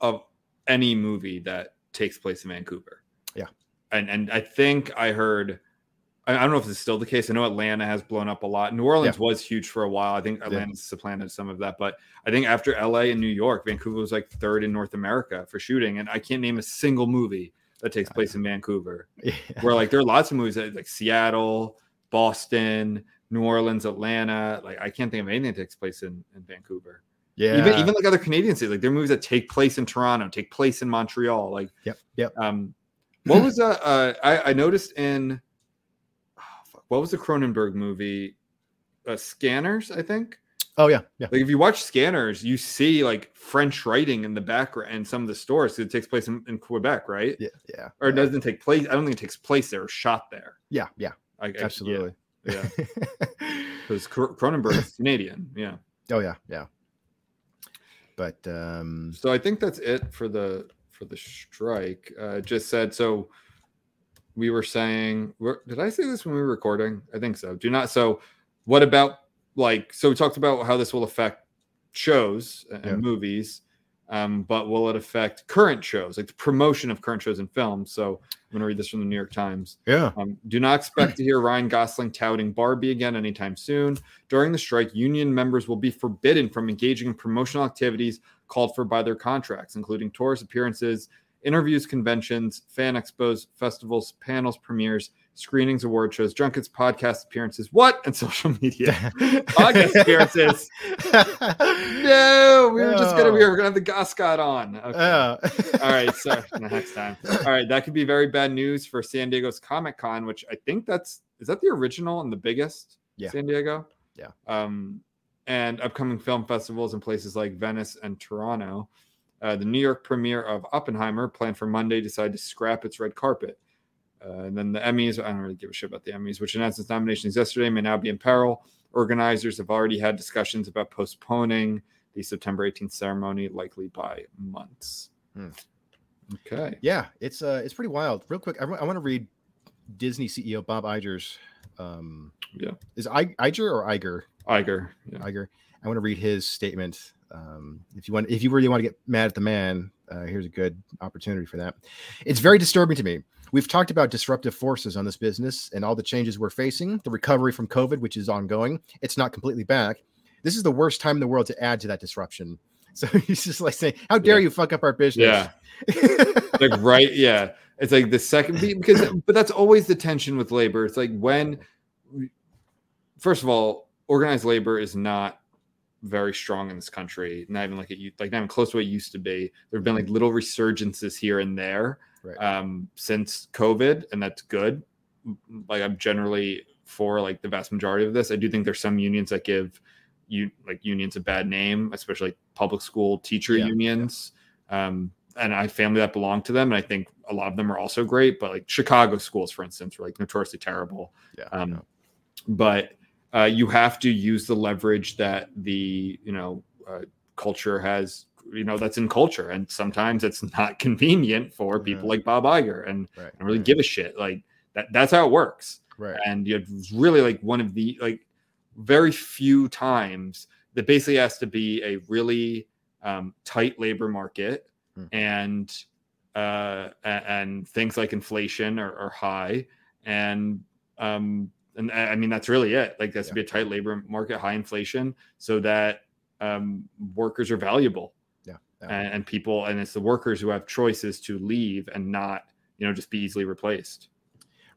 of any movie that takes place in Vancouver. Yeah. and and I think I heard. I don't know if this is still the case. I know Atlanta has blown up a lot. New Orleans was huge for a while. I think Atlanta's supplanted some of that, but I think after LA and New York, Vancouver was like third in North America for shooting, and I can't name a single movie that takes place in Vancouver. yeah. Where like there are lots of movies that like Seattle, Boston, New Orleans, Atlanta. Like I can't think of anything that takes place in, in Vancouver. yeah. Even even like other Canadian cities, like there are movies that take place in Toronto, take place in Montreal. Like yep, yep. um, what was uh, uh I, I noticed in what was the Cronenberg movie? Uh, Scanners, I think. Oh yeah, yeah. Like if you watch Scanners, you see like French writing in the background and some of the stores. It takes place in, in Quebec, right? Yeah, yeah, Or it doesn't take place. I don't think it takes place there. Or shot there. yeah, yeah, I, I- yeah, absolutely. Yeah, because Cronenberg is Canadian. Yeah. oh yeah, yeah. But um, So I think that's it for the for the strike. Uh, just said so. We were saying, we're, did I say this when we were recording? I think so. Do not. So, what about like? So we talked about how this will affect shows and Yeah. movies, um, but will it affect current shows, like the promotion of current shows and films? So I'm going to read this from the New York Times. yeah, Um, do not expect to hear Ryan Gosling touting Barbie again anytime soon. During the strike, union members will be forbidden from engaging in promotional activities called for by their contracts, including tours, appearances, interviews, conventions, fan expos, festivals, panels, premieres, screenings, award shows, junkets, podcast appearances, what? And social media. Podcast appearances. No, we were just gonna we were gonna have the Goscott on. Okay. Yeah. All right, so next time. All right, that could be very bad news for San Diego's Comic Con, which I think that's is that the original and the biggest Yeah. San Diego. Yeah. Um, and upcoming film festivals in places like Venice and Toronto. Uh, the New York premiere of Oppenheimer, planned for Monday, decided to scrap its red carpet. Uh, and then the Emmys, I don't really give a shit about the Emmys, which announced its nominations yesterday, may now be in peril. Organizers have already had discussions about postponing the September 18th ceremony, likely by months. Hmm. Okay. yeah, it's uh, it's pretty wild. Real quick, I, want to read Disney CEO Bob Iger's. Um, Yeah. is I, Iger or Iger? Iger. Yeah. Iger. I want to read his statement. Um, if you want, if you really want to get mad at the man, uh, here's a good opportunity for that. It's very disturbing to me. We've talked about disruptive forces on this business and all the changes we're facing, the recovery from COVID, which is ongoing. It's not completely back. This is the worst time in the world to add to that disruption. So he's just like saying, "How dare Yeah. you fuck up our business?" Yeah. like right yeah it's like the second beat because but that's always the tension with labor it's like when first of all organized labor is not very strong in this country not even like it like not even close to what it used to be there have been like little resurgences here and there Right. um since covid and that's good like i'm generally for like the vast majority of this i do think there's some unions that give you like unions a bad name especially like public school teacher Yeah, unions um and I have family that belong to them, and I think a lot of them are also great. But like Chicago schools, for instance, were like notoriously terrible. yeah. Um, yeah. But uh, you have to use the leverage that the you know uh, culture has. You know that's in culture, and sometimes it's not convenient for people Yeah. like Bob Iger, and right. I don't really right, give a shit. Like that. That's how it works right. and it's really like one of the like very few times that basically has to be a really um, tight labor market Mhm. and uh, and things like inflation are, are high and Um, and I mean that's really it. Like that's to be a tight labor market, high inflation, so that um, workers are valuable Yeah. yeah. and, and people, and it's the workers who have choices to leave and not, you know, just be easily replaced.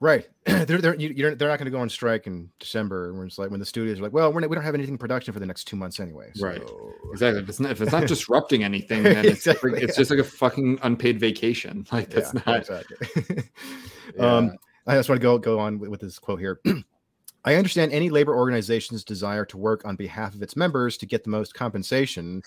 Right. they're they're you, you're, they're not going to go on strike in December when it's like when the studios are like, well, we're not, we don't have anything in production for the next two months anye Right. Exactly. If it's not, if it's not disrupting anything, then it's Exactly, it's yeah. just like a fucking unpaid vacation. Like that's Yeah, not. exactly. Yeah. Um, I just want to go go on with, with this quote here. I understand any labor organization's desire to work on behalf of its members to get the most compensation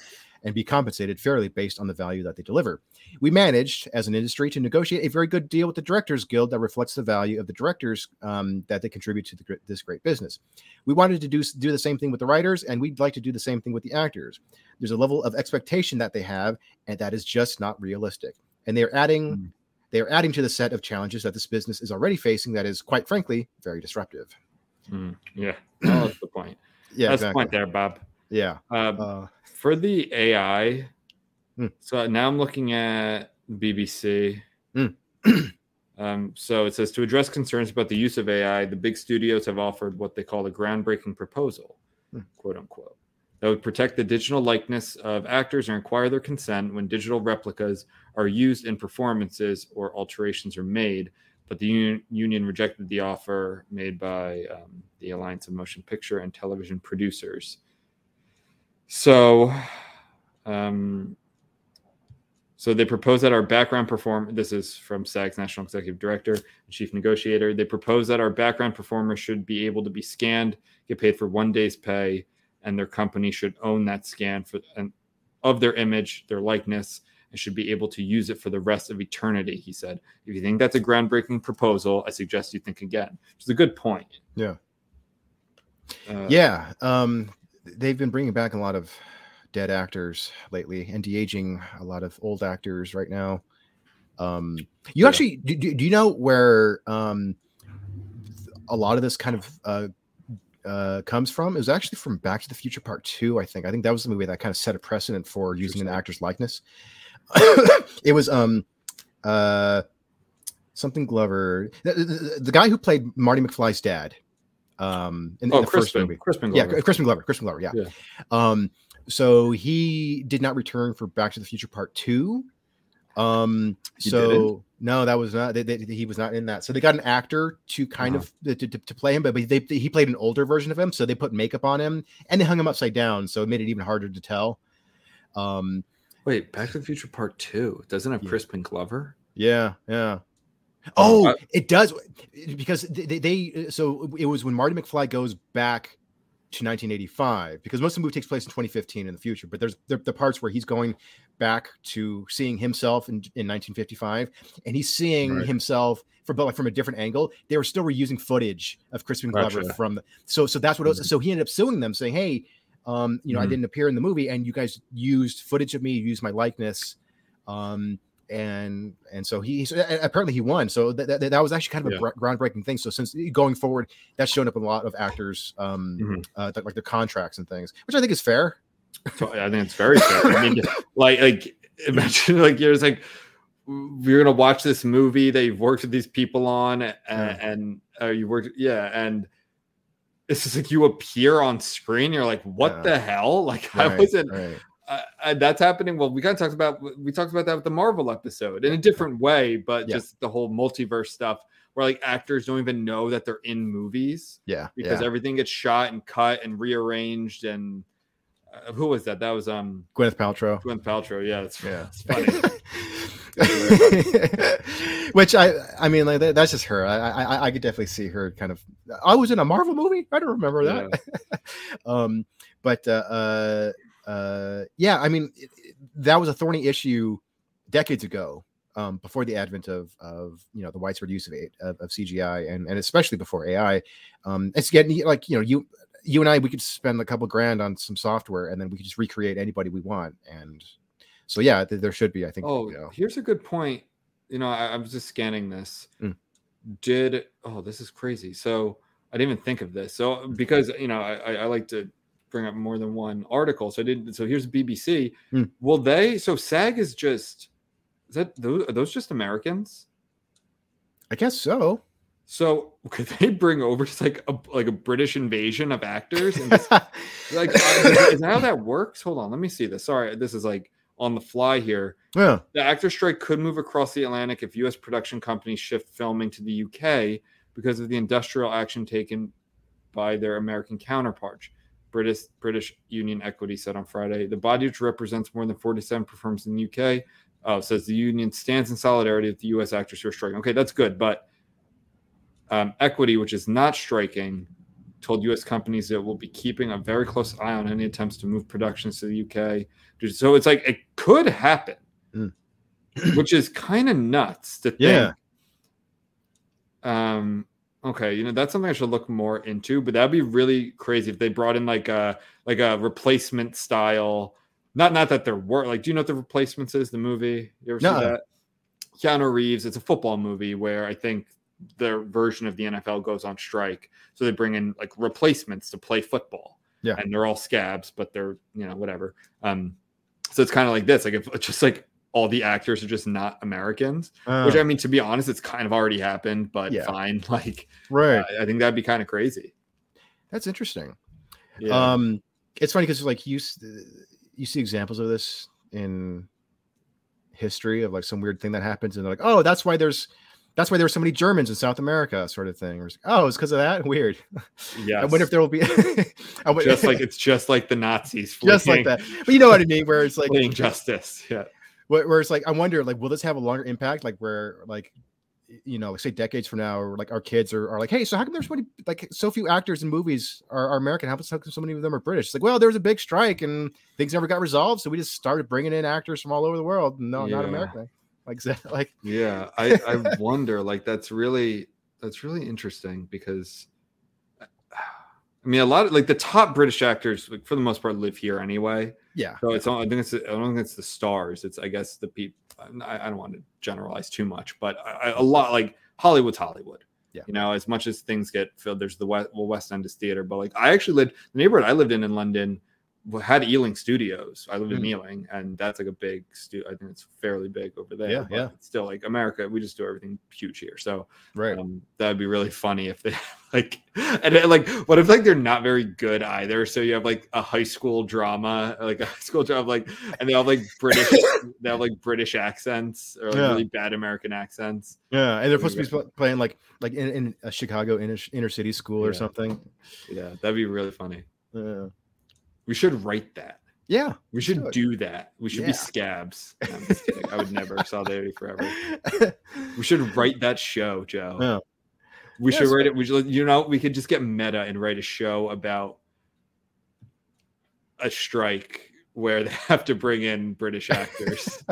and be compensated fairly based on the value that they deliver. We managed, as an industry, to negotiate a very good deal with the Directors Guild that reflects the value of the directors um, that they contribute to the, this great business. We wanted to do, do the same thing with the writers, and we'd like to do the same thing with the actors. There's a level of expectation that they have, and that is just not realistic. And they are adding Mm. they are adding to the set of challenges that this business is already facing that is quite frankly very disruptive Mm, yeah. Oh, that's the point. yeah that's exactly. the point there, Bob. yeah Uh, uh, for the AI, Hmm. so now I'm looking at BBC. Hmm. um, so it says to address concerns about the use of AI, the big studios have offered what they call a groundbreaking proposal, Hmm. quote unquote, that would protect the digital likeness of actors and require their consent when digital replicas are used in performances or alterations are made. But the union, union rejected the offer made by um, the Alliance of Motion Picture and Television Producers. So, um, so they propose that our background perform. This is from SAG's National Executive Director and Chief Negotiator. They propose that our background performers should be able to be scanned, get paid for one day's pay, and their company should own that scan for and of their image, their likeness, and should be able to use it for the rest of eternity. He said, "If you think that's a groundbreaking proposal, I suggest you think again." Which is a good point. Yeah. Uh, yeah um they've been bringing back a lot of dead actors lately and de-aging a lot of old actors right now um you Yeah. actually do, do do you know where um a lot of this kind of uh uh, comes from. It was actually from Back to the Future Part Two, I think. I think that was the movie that kind of set a precedent for using an actor's likeness. it was um uh something Glover, the, the, the guy who played Marty McFly's dad. Um, in, in Oh, the first movie. Crispin Yeah, Glover. Crispin Glover. Crispin Glover. Yeah. Yeah. Um, so he did not return for Back to the Future Part Two. Um, He so didn't? no, that was not. They, they, he was not in that. So they got an actor to kind Uh-huh. of to, to, to play him, but they he played an older version of him. So they put makeup on him and they hung him upside down, so it made it even harder to tell. Um, Wait, Back to the Future Part Two doesn't have Yeah. Crispin Glover. Yeah, yeah. Oh, Oh, I- it does because they, they, so it was when Marty McFly goes back to 1985 because most of the movie takes place in 2015 in the future, but there's the, the parts where he's going back to seeing himself in, in 1955 and he's seeing Right. himself from but like from a different angle. They were still reusing footage of Crispin Glover from the, so so that's what it was. Mhm. So he ended up suing them saying, "Hey, um, you know, I Mhm. didn't appear in the movie and you guys used footage of me, you used my likeness." Um, and and so he so apparently he won. So that, that, that was actually kind of a Yeah. br- groundbreaking thing. So since going forward, that's shown up in a lot of actors, um, Mhm. uh, th- like their contracts and things, which I think is fair. So I think it's very fair. I mean, like, like imagine like you're just like you're gonna watch this movie that you've worked with these people on, and, Yeah. and uh, you worked, yeah, and it's just like you appear on screen. You're like, what Yeah. the hell? Like I wasn't. right. Uh, uh, that's happening. Well, we kind of talked about we talked about that with the Marvel episode in a different way, but Yeah. just the whole multiverse stuff where like actors don't even know that they're in movies Yeah, because yeah. everything gets shot and cut and rearranged and uh, who was that? That was um Gwyneth Paltrow. Gwyneth Paltrow. Yeah, it's, Yeah. it's funny. Which I, I mean, like that's just her. I, I, I could definitely see her kind of. I was in a Marvel movie. I don't remember that. um, but uh, uh, uh, yeah, I mean, it, it- that was a thorny issue decades ago. Um, before the advent of of you know the widespread use of, of, of CGI and and especially before AI, um, it's getting like you know you you and I we could spend a couple grand on some software and then we could just recreate anybody we want and so yeah th- there should be I think Oh, you know here's a good point. You know, I, I was just scanning this. Mm. Did oh, this is crazy. So I didn't even think of this. So because you know, I, I, like to bring up more than one article. So I did. So here's BBC. Mm. Will they? So SAG is just. Is that those? Are those just Americans? I guess so So could they bring over just like a like a British invasion of actors and just, like is that how that works? Hold on, let me see this. Sorry, this is like on the fly here. yeah. The actor strike could move across the Atlantic if U.S. production companies shift filming to the UK because of the industrial action taken by their American counterparts. British British Union Equity said on Friday the body, which represents more than 47 firms in the UK, uh, says the union stands in solidarity with the U.S. actors who are striking. Okay, that's good, but um, Equity, which is not striking, told U.S. companies that it will be keeping a very close eye on any attempts to move productions to the UK. So it's like it could happen, Mm. which is kind of nuts to think. Yeah. Um. Okay, you know that's something I should look more into, but that'd be really crazy if they brought in like a like a replacement style. Not not that there were like, do you know what the replacements is? The movie you ever see that? Keanu Reeves. It's a football movie where I think their version of the NFL goes on strike, so they bring in like replacements to play football. Yeah. and they're all scabs, but they're you know whatever. Um, so it's kind of like this, like if just like all the actors are just not Americans, Uh, which I mean, to be honest, it's kind of already happened, but Yeah. fine. Like, right. I, I think that'd be kind of crazy. That's interesting. Yeah. Um, it's funny because like you you see examples of this in history of like some weird thing that happens, and they're like, oh, that's why there's that's why there were so many Germans in South America, sort of thing. Oh, it's because of that. Weird. yeah. I wonder if there will be. I wonder- just like it's just like the Nazis, just like that. But you know what I mean? Where it's like fleeing justice. Yeah. where, where it's like I wonder like will this have a longer impact like where like you know like say decades from now or like our kids are, are like hey so how come there's so many like so few actors in movies are, are American how come how come so many of them are British it's like well there was a big strike and things never got resolved so we just started bringing in actors from all over the world no not Yeah. American like like Yeah. I, I wonder, like, that's really that's really interesting because uh, I mean a lot of like the top British actors, like for the most part, live here anyway. yeah So it's I think it's I don't think it's the stars. It's I guess the people. I, I don't want to generalize too much, but I, a lot like Hollywood's Hollywood. Yeah. You know, as much as things get filled, there's the West, well, West End is theater, but like I actually lived the neighborhood I lived in in London had Ealing Studios. I lived in Mhm. Ealing, and that's like a big stu. I think it's fairly big over there. Yeah, yeah. It's still like America, we just do everything huge here. So right um, that'd be really funny if they like, and then, like, what if like they're not very good either? So you have like a high school drama, like a high school drama, like, and they have like British, they have like British accents or like Yeah. really bad American accents. yeah and they're supposed to be sp- playing like like in, in a Chicago inner, inner city school or Yeah. something Yeah, that'd be really funny. yeah We should write that. yeah We should Should. do that. We should Yeah. be scabs. No, I'm just kidding. I would never solidarity forever. We should write that show, Joe. Yeah. We Yeah, should write it. We should, you know, we could just get meta and write a show about a strike where they have to bring in British actors.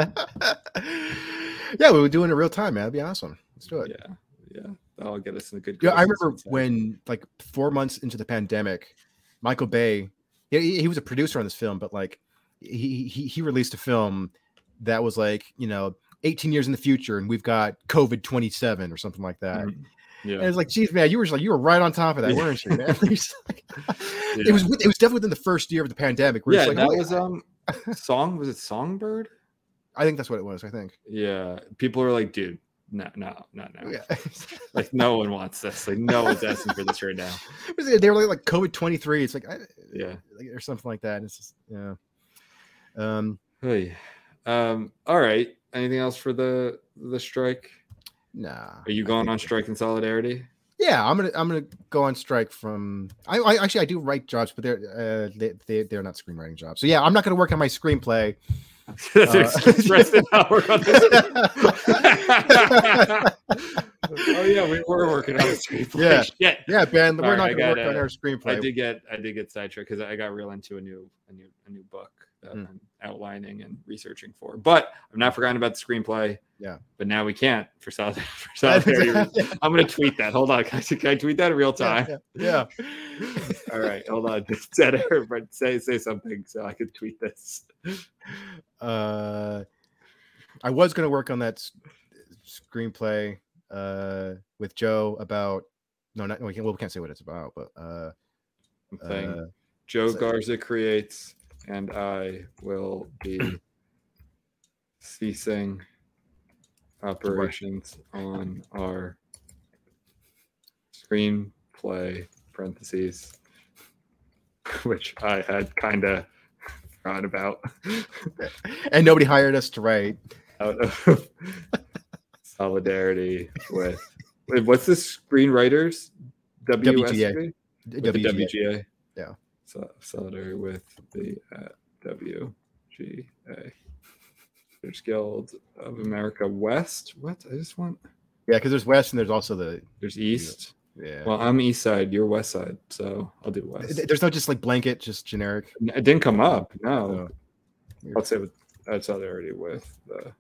yeah, we would do it in real time, man. That'd be awesome. Let's do it. yeah, yeah, that'll get us in a good. Yeah, I remember when, like, four months into the pandemic, Michael Bay, he, he he was a producer on this film, but like, he he he released a film that was like, you know, 18 years in the future, and we've got COVID 27 or something like that. Mhm. Yeah, And it's like, geez, man, you were just like, you were right on top of that, Yeah. weren't you, man? Like- Yeah. It was it was definitely within the first year of the pandemic. Yeah, like, that oh, was um, song. Was it Songbird? I think that's what it was. I think. Yeah, people are like, dude, no, no, no, no. Yeah. Like, no one wants this. Like, no one's asking for this right now. they were like, like COVID 23. It's like, I, Yeah. like, or something like that. It's just, yeah. Um, Hey, um, all right. Anything else for the the strike? nah. Are you going on strike in solidarity? Yeah, I'm gonna I'm gonna go on strike from. I, I actually I do write jobs, but they're uh, they, they they're not screenwriting jobs. So yeah, I'm not gonna work on my screenplay. That's an Uh, excuse for us to not work on this. oh yeah, we were working on a screenplay. Yeah. Shit. yeah, Ben, we're Sorry, not I gonna work gotta- on our screenplay. I did get I did get sidetracked because I got real into a new a new a new book that Hmm. I'm outlining and researching for. But I'm not forgotten about the screenplay. Yeah. But now we can't for South for solidarity. reasons. I'm gonna tweet that. Hold on. Can I, can I tweet that in real time? Yeah, All right, hold on. Editor, but say say something so I can tweet this. Uh, I was gonna work on that screenplay uh with Joe about no, not we, can, well, we can't say what it's about, but uh, uh Joe Garza creates, and I will be ceasing operations on our screenplay parentheses, which I had kind of forgotten about. and nobody hired us to write. Out of solidarity with, what's the screenwriters? With the WGA. WGA. Yeah. So, solidarity with the uh, WGA. There's Guild of America West. What? I just want. Yeah, because there's West and there's also the There's East. yeah. Well, I'm East Side. You're West Side, so I'll do West. There's no just like blanket, just generic. It didn't come up. No, Oh. I'll say with that's solidarity with the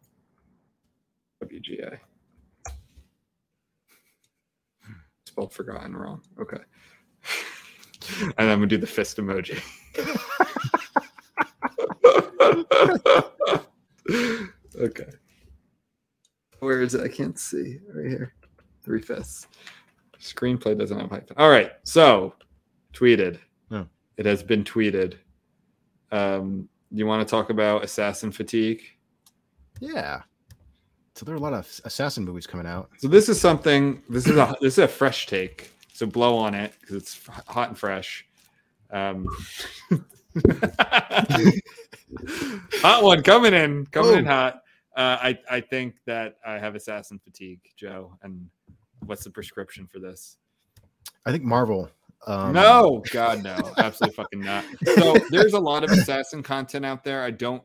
WGA. Spelled forgotten wrong. Okay. And I'm gonna do the fist emoji. okay. Where is it? I can't see. Right here. Three fists. Screenplay doesn't have hyphen. All right. So tweeted. Oh. It has been tweeted. Um, you want to talk about assassin fatigue? Yeah. So there are a lot of assassin movies coming out. So this is something. This is a this is a fresh take. So blow on it because it's hot and fresh. Um, hot one coming in, coming in hot. Uh, I I think that I have assassin fatigue, Joe. And what's the prescription for this? I think Marvel. Um, no, God, no, absolutely fucking not. So there's a lot of assassin content out there. I don't.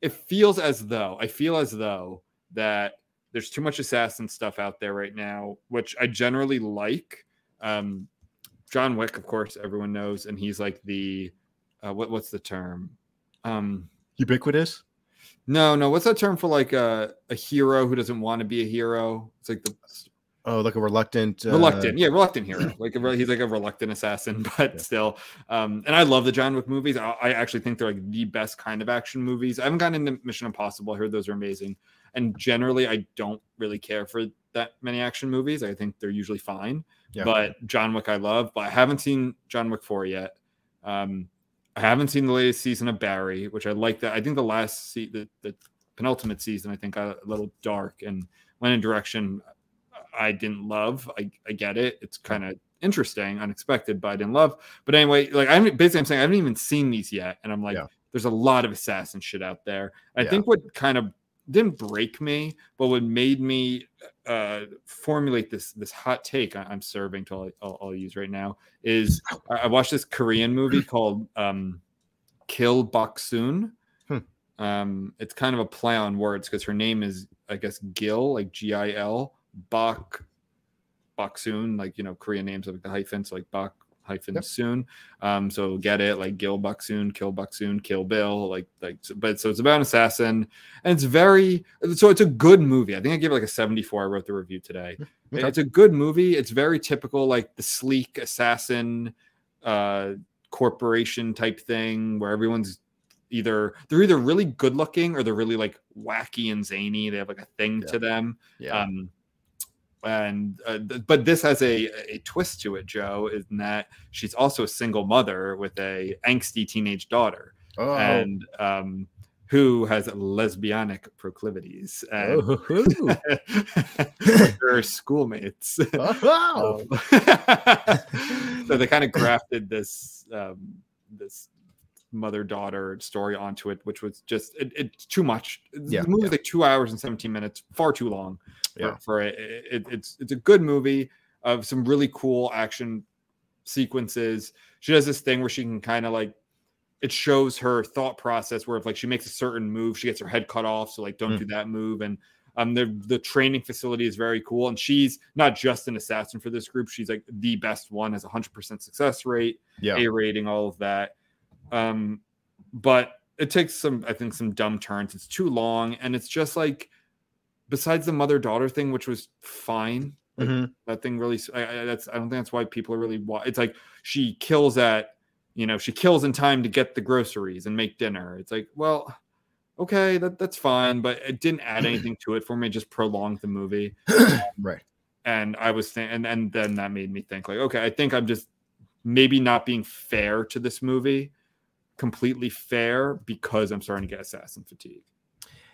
It feels as though I feel as though that there's too much assassin stuff out there right now, which I generally like. Um, John Wick, of course, everyone knows, and he's like the uh, what what's the term? Um, ubiquitous. no, no, what's that term for like a a hero who doesn't want to be a hero? It's like the Oh, like a reluctant. Uh, reluctant yeah reluctant hero like a, he's like a reluctant assassin but Yeah. still um and i love the john wick movies I, I actually think they're like the best kind of action movies i haven't gotten into mission impossible i heard those are amazing and generally i don't really care for that many action movies i think they're usually fine Yeah. but john wick i love but i haven't seen john wick 4 yet um i haven't seen the latest season of barry which i like that i think the last se- the, the penultimate season i think got a little dark and went in direction I didn't love. I, I get it. It's kind of interesting, unexpected, but I didn't love. But anyway, like I'm basically I'm saying I haven't even seen these yet, and I'm like, Yeah. there's a lot of assassin shit out there. I Yeah. think what kind of didn't break me, but what made me uh, formulate this this hot take I- I'm serving to all I'll, I'll use right now is I watched this Korean movie called um, Kill Boksoon. Hmm. Um, it's kind of a play on words because her name is I guess Gil, like G I L Bok Boksoon, like you know Korean names have the hyphens, like Bok hyphen Yep. soon. Um, so get it, like Gil Boksoon, Kill Boksoon, Kill Bill, like like. But so it's about an assassin, and it's very. So it's a good movie. I think I gave it like a seventy-four. I wrote the review today. Okay. It's a good movie. It's very typical, like the sleek assassin uh corporation type thing where everyone's either they're either really good looking or they're really like wacky and zany. They have like a thing Yeah. to them. Yeah. Um, and uh, th- but this has a a twist to it, Joe, in that she's also a single mother with a angsty teenage daughter, oh. and um, who has lesbianic proclivities and Oh. her schoolmates. Oh. So they kind of grafted this um, this mother daughter story onto it, which was just it, it's too much. Yeah, the movie's yeah. like two hours and seventeen minutes, far too long. For, Yeah. for it, it, it's it's a good movie of some really cool action sequences. She does this thing where she can kind of like it shows her thought process where if like she makes a certain move, she gets her head cut off. So like don't Mm. do that move. And um the the training facility is very cool. And she's not just an assassin for this group, she's like the best one, has a hundred percent success rate, yeah. A rating, all of that. Um, but it takes some, I think, some dumb turns. It's too long, and it's just like besides the mother daughter thing, which was fine. Mhm. That thing really, I, I, that's I don't think that's why people are really. It's like she kills at, you know, she kills in time to get the groceries and make dinner. It's like, well, okay, that that's fine, but it didn't add anything to it for me. It just prolonged the movie right. and I was thinking, and, and then that made me think like, okay, I think I'm just maybe not being fair to this movie, completely fair because I'm starting to get assassin fatigue.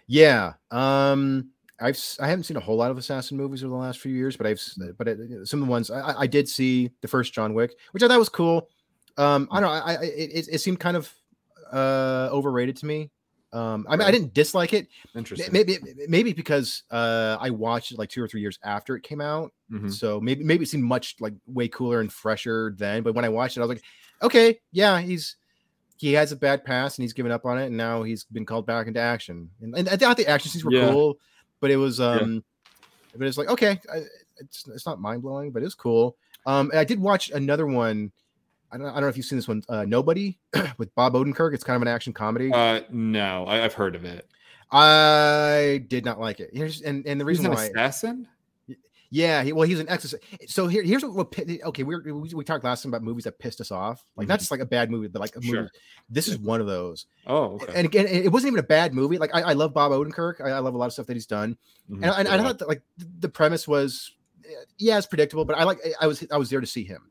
Yeah. Um I've I haven't seen a whole lot of assassin movies over the last few years, but I've but it, some of the ones I, I- did see the first John Wick, which I thought was cool. Um, I don't know, I, I it, it- seemed kind of uh overrated to me. Um, I mean, I didn't dislike it. Interesting. Maybe maybe because uh I watched it like two or three years after it came out, Mhm. so maybe maybe it seemed much like way cooler and fresher then. But when I watched it, I was like, okay, yeah, he's he has a bad past and he's given up on it, and now he's been called back into action. And, and I thought the action scenes were Yeah. cool, but it was Yeah. um, but it's like okay, I, it's it's not mind blowing, but it's cool. Um, and I did watch another one. I don't, I don't know if you've seen this one, uh, Nobody with Bob Odenkirk. It's kind of an action comedy. Uh, no, I, I've heard of it. I did not like it. And, and the He's reason an why assassin. Yeah, he, well, he's an ex. So here, here's what. what okay, we, were, we we talked last time about movies that pissed us off. Like not Mhm. just like a bad movie, but like a movie. Sure. This is one of those. Oh, okay. And again, it wasn't even a bad movie. Like I, I love Bob Odenkirk. I, I love a lot of stuff that he's done. Mhm. And, and I thought that like the premise was, eh, yeah, it's predictable, but I like I was I was there to see him.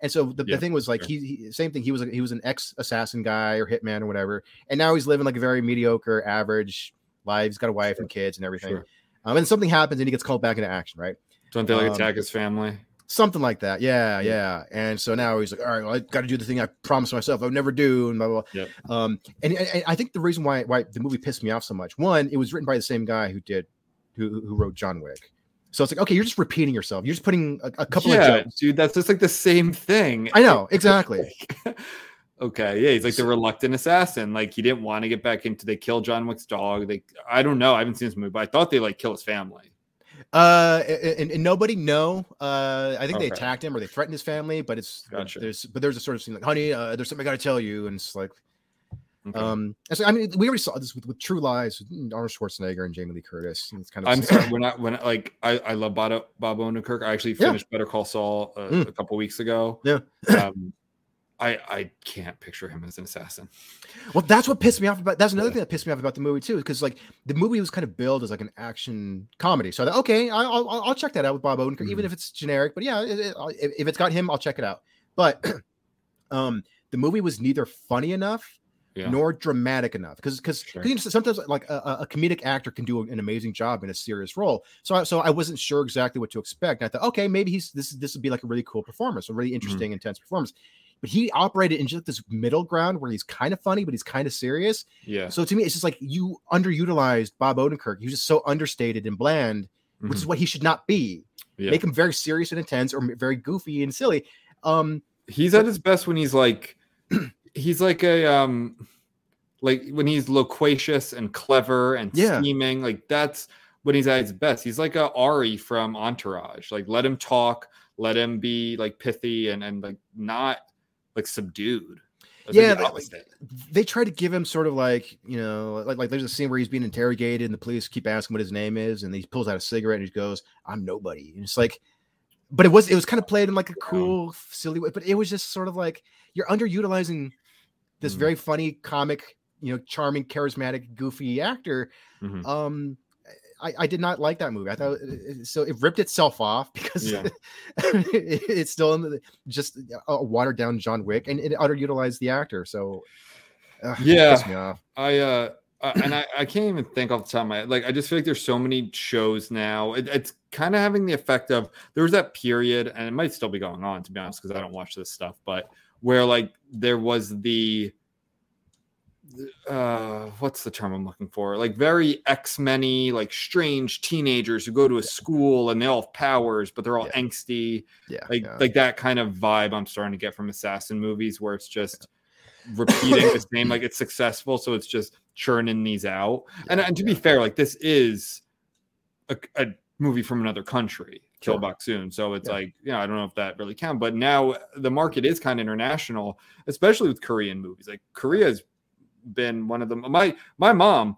And so the, Yeah, the thing was like sure. he, he same thing. He was like he was an ex assassin guy or hitman or whatever, and now he's living like a very mediocre, average life. He's got a wife and kids and everything. Sure. Um, and something happens and he gets called back into action, right? Don't they like um, attack his family? something like that. Yeah, Yeah. And so now he's like, all right, well, I got to do the thing I promised myself I would never do, and blah blah. blah. Yep. Um, and, and I think the reason why why the movie pissed me off so much, one, it was written by the same guy who did who who wrote John Wick. So it's like, okay, you're just repeating yourself. You're just putting a, a couple yeah, of jokes. dude, that's just like the same thing. I know exactly. okay, yeah, he's like the reluctant assassin. Like he didn't want to get back into. They kill John Wick's dog. They, I don't know. I haven't seen this movie, but I thought they like kill his family. Uh, and, and nobody know. Uh, I think they attacked him or they threatened his family, but it's Gotcha. there's but there's a sort of scene like, honey, uh, there's something I got to tell you, and it's like, Okay. um, so I mean, we already saw this with, with True Lies, with Arnold Schwarzenegger and Jamie Lee Curtis. And it's kind of I'm sorry when I when I, like I I love Bob Bob Odenkirk. I actually Yeah. finished Better Call Saul uh, Mm. a couple weeks ago. Yeah. um, I I can't picture him as an assassin. Well, that's what pissed me off about. That's another Yeah. thing that pissed me off about the movie too, because like the movie was kind of billed as like an action comedy. So I thought, okay, I- I'll, I'll check that out with Bob Odenkirk, even Mhm. if it's generic. But yeah, it, it, if it's got him, I'll check it out. But um, the movie was neither funny enough Yeah. nor dramatic enough because because Sure. you know, sometimes like a, a- comedic actor can do an amazing job in a serious role. So I, so I wasn't sure exactly what to expect. And I thought, okay, maybe he's this this would be like a really cool performance, a Mm-hmm. really interesting, intense performance. But he operated in just this middle ground where he's kind of funny, but he's kind of serious. yeah. So to me, it's just like you underutilized Bob Odenkirk. He was just so understated and bland, which is what he should not be. Mm-hmm. Yeah. Make him very serious and intense, or very goofy and silly. Um, he's at his best when he's like he's like a um like when he's loquacious and clever and Yeah. scheming like that's when he's at his best he's like a ari from entourage like let him talk let him be like pithy and and like not like subdued That's Yeah, the like- they try to give him sort of like you know, like like there's a scene where he's being interrogated and the police keep asking what his name is, and he pulls out a cigarette and he goes, "I'm nobody." And it's like, but it was it was kind of played in like a cool, silly way, but it was just sort of like you're underutilizing this Mm. very funny comic, you know, charming, charismatic, goofy actor. Mhm. Um, I, I did not like that movie. I thought it- so. It ripped itself off because Yeah. it- it's still in the, just a watered down John Wick, and it underutilized the actor. So it Yeah. I uh uh, and I, I can't even think off the top of my head. Like I just feel like there's so many shows now. It, it's kind of having the effect of there was that period, and it might still be going on to be honest, because I don't watch this stuff, but where like there was the uh what's the term I'm looking for? Like very X-Men-y, like strange teenagers who go to a school and they all have powers, but they're all Yeah. angsty. Yeah, Like yeah. like that kind of vibe I'm starting to get from assassin movies where it's just repeating the same like it's successful so it's just churning these out and, Yeah, and to be fair like this is a, a movie from another country Sure. kill soon so it's Yeah. like you know i don't know if that really counts but now the market is kind of international especially with korean movies like korea has been one of them my my mom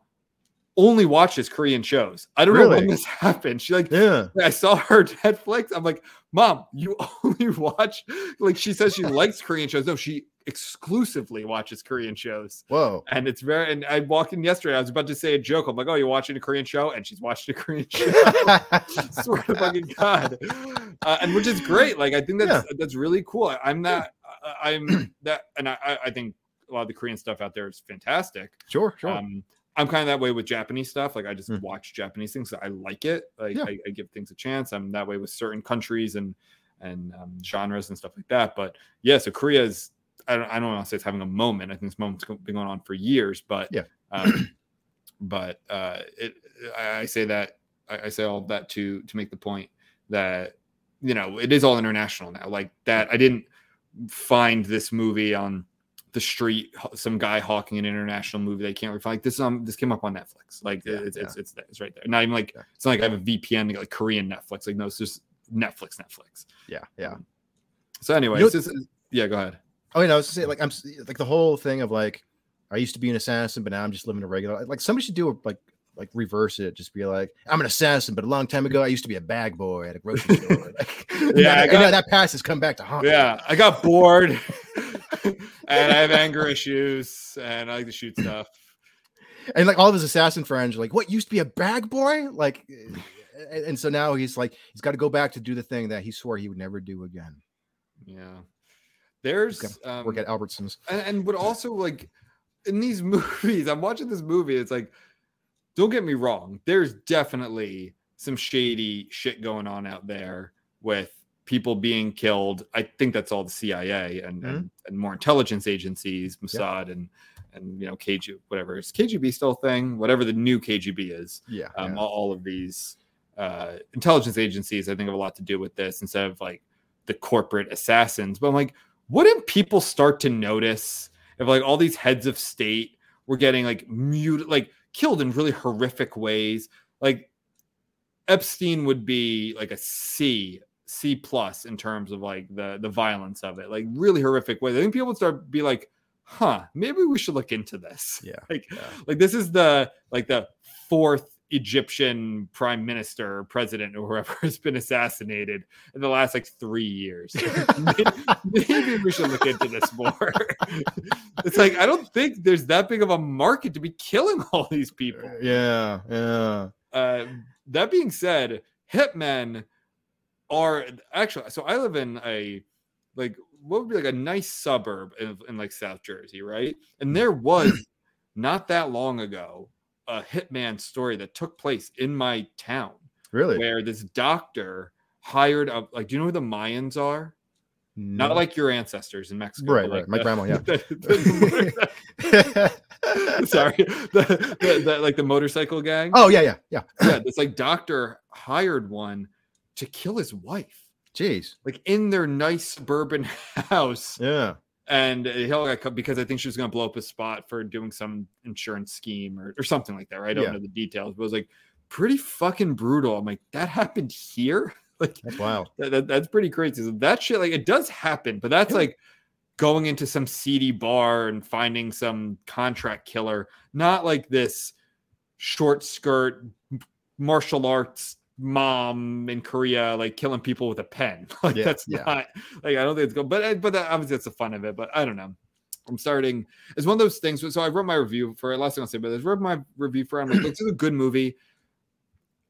only watches korean shows i don't know when this happened she like yeah, I saw her Netflix. I'm like, Mom, you only watch like she says she likes Korean shows. No, she exclusively watches Korean shows. whoa, And it's very and I walked in yesterday. I was about to say a joke. I'm like, Oh, you're watching a Korean show? And she's watching a Korean show. Swear to fucking God. Uh, and which is great. Like I think that's that's really cool. I, I'm that I- I'm that and I- I think a lot of the Korean stuff out there is fantastic. sure, sure. Um, I'm kind of that way with Japanese stuff. Like I just Hmm. watch Japanese things. I like it. Like Yeah. I, I give things a chance. I'm that way with certain countries and and um, genres and stuff like that. But yeah, so Korea is. I don't, I don't want to say it's having a moment. I think this moment's been going on for years. But Yeah. um, but uh, it. I, I say that. I, I say all that to to make the point that you know it is all international now. Like that. I didn't find this movie on the street some guy hawking an international movie they can't find like this um this came up on netflix like Yeah, it's, yeah. it's it's it's right there not even like Yeah. it's not like i have a vpn like korean netflix like no it's just netflix netflix Yeah, yeah. so anyway You know- is- yeah go ahead Oh, you know, I was gonna say like I'm like the whole thing of like I used to be an assassin, but now I'm just living a regular. Like somebody should do a, like like reverse it. Just be like I'm an assassin, but a long time ago I used to be a bag boy at a grocery store. Like, Yeah, and got- now that past has come back to haunt. me. yeah i got bored and i have anger issues and i like to shoot stuff and like all of his assassin friends are like, "What used to be a bag boy?" Like, and, and so now he's like, he's got to go back to do the thing that he swore he would never do again. yeah there's um, Work at Albertsons. and, and but also like in these movies i'm watching this movie it's like don't get me wrong there's definitely some shady shit going on out there with people being killed i think that's all the cia and and, and more intelligence agencies mossad and and you know KGB, whatever is kgb still thing whatever the new kgb is Yeah, um, yeah. all, all of these uh, intelligence agencies, I think, have a lot to do with this instead of like the corporate assassins. But I'm like, wouldn't people start to notice if like all these heads of state were getting like muted, like killed in really horrific ways? Like Epstein would be like a C, C plus in terms of like the the violence of it, like really horrific ways. I think people would start be like, huh, maybe we should look into this. Yeah, Like yeah. like this is the like the fourth Egyptian prime minister, or president, or whoever has been assassinated in the last like three years. Maybe we should look into this more. it's like I don't think there's that big of a market to be killing all these people. Yeah, yeah. Uh, that being said, hitmen are actually so I live in a like what would be like a nice suburb in, in like South Jersey, right? And mm. there was not that long ago a hitman story that took place in my town Really? where this doctor hired a like do you know who the Mayans are? No. Not like your ancestors in Mexico. Right, but right. like My the- grandma, yeah. the- the- sorry, the, the, the like the motorcycle gang oh yeah, yeah, yeah. yeah, this like doctor hired one to kill his wife, Jeez. like in their nice suburban house. Yeah. And he got cut because I think she was going to blow up his spot for doing some insurance scheme or, or something like that. Right? I don't Yeah. know the details, but it was like pretty fucking brutal. I'm like, that happened here. Like That's wild. that, that- that's pretty crazy. So that shit, like, it does happen, but that's Yeah. like going into some seedy bar and finding some contract killer, not like this short skirt martial arts mom in Korea, like killing people with a pen. Like Yeah, that's yeah. not like I don't think it's good, but but that, obviously that's the fun of it. But I don't know. I'm starting. It's one of those things. So I wrote my review for last thing I'll say, but I wrote my review for. I'm like, this is a good movie.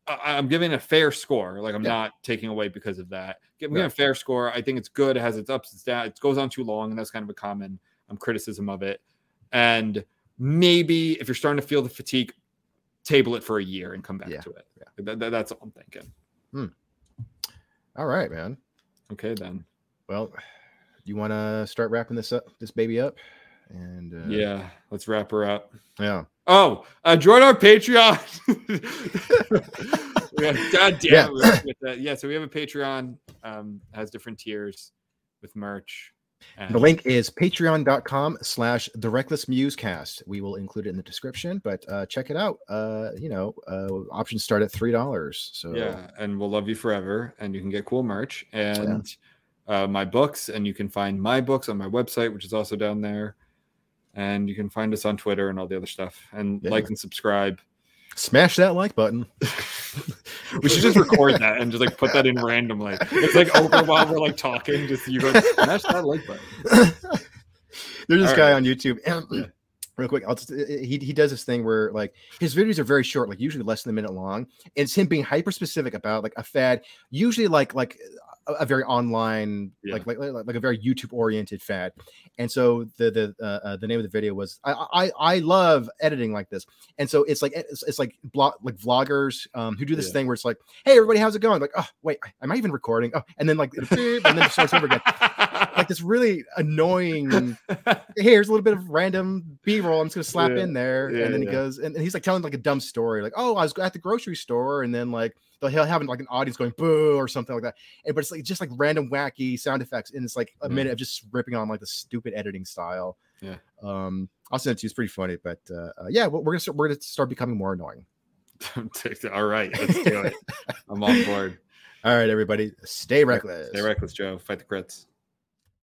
I- I'm giving a fair score. Like I'm Yeah. not taking away because of that. I'm giving a fair score. I think it's good. It has its ups and downs. It goes on too long, and that's kind of a common um, criticism of it. And maybe if you're starting to feel the fatigue, table it for a year and come back Yeah. to it. That- that- that's all I'm thinking. Hmm. All right, man. Okay, then. Well, you want to start wrapping this up, this baby up, and uh, Yeah, let's wrap her up. yeah, Oh, uh, join our Patreon. yeah, God damn Yeah. it. we have to get that. Yeah, so we have a Patreon, um, has different tiers with merch. And the link is patreon.com slash the reckless musecast we will include it in the description but uh check it out uh you know uh options start at three dollars so Yeah, and we'll love you forever. And you can get cool merch and uh, my books, and you can find my books on my website, which is also down there. And you can find us on Twitter and all the other stuff. And Yeah. like and subscribe. Smash that like button We should just record that and just like put that in randomly. It's like over while we're like talking. Just you go smash that like button. there's this All guy right. on youtube real quick I'll just, he, he does this thing where like his videos are very short like usually less than a minute long and it's him being hyper specific about like a fad usually like like a, a very online, Yeah. like, like like a very YouTube oriented fad. And so the the uh, uh, the name of the video was I, I I love editing like this. And so it's like it's, it's like blog like vloggers um, who do this Yeah. thing where it's like, hey everybody, how's it going? Like, oh wait, am I even recording? Oh, and then like beep, and then it starts over again. Like this really annoying hey, here's a little bit of random b-roll i'm just gonna slap Yeah, in there yeah, and then he goes and, and he's like telling like a dumb story like oh i was at the grocery store and then like they'll he'll have like an audience going boo or something like that and, but it's like just like random wacky sound effects and it's like a Yeah. minute of just ripping on like the stupid editing style Yeah. um i'll send it to you it's pretty funny but uh, uh yeah we're we're gonna start, we're gonna start becoming more annoying All right, let's do it. I'm on board. all right everybody stay reckless Stay reckless, Joe. Fight the crits.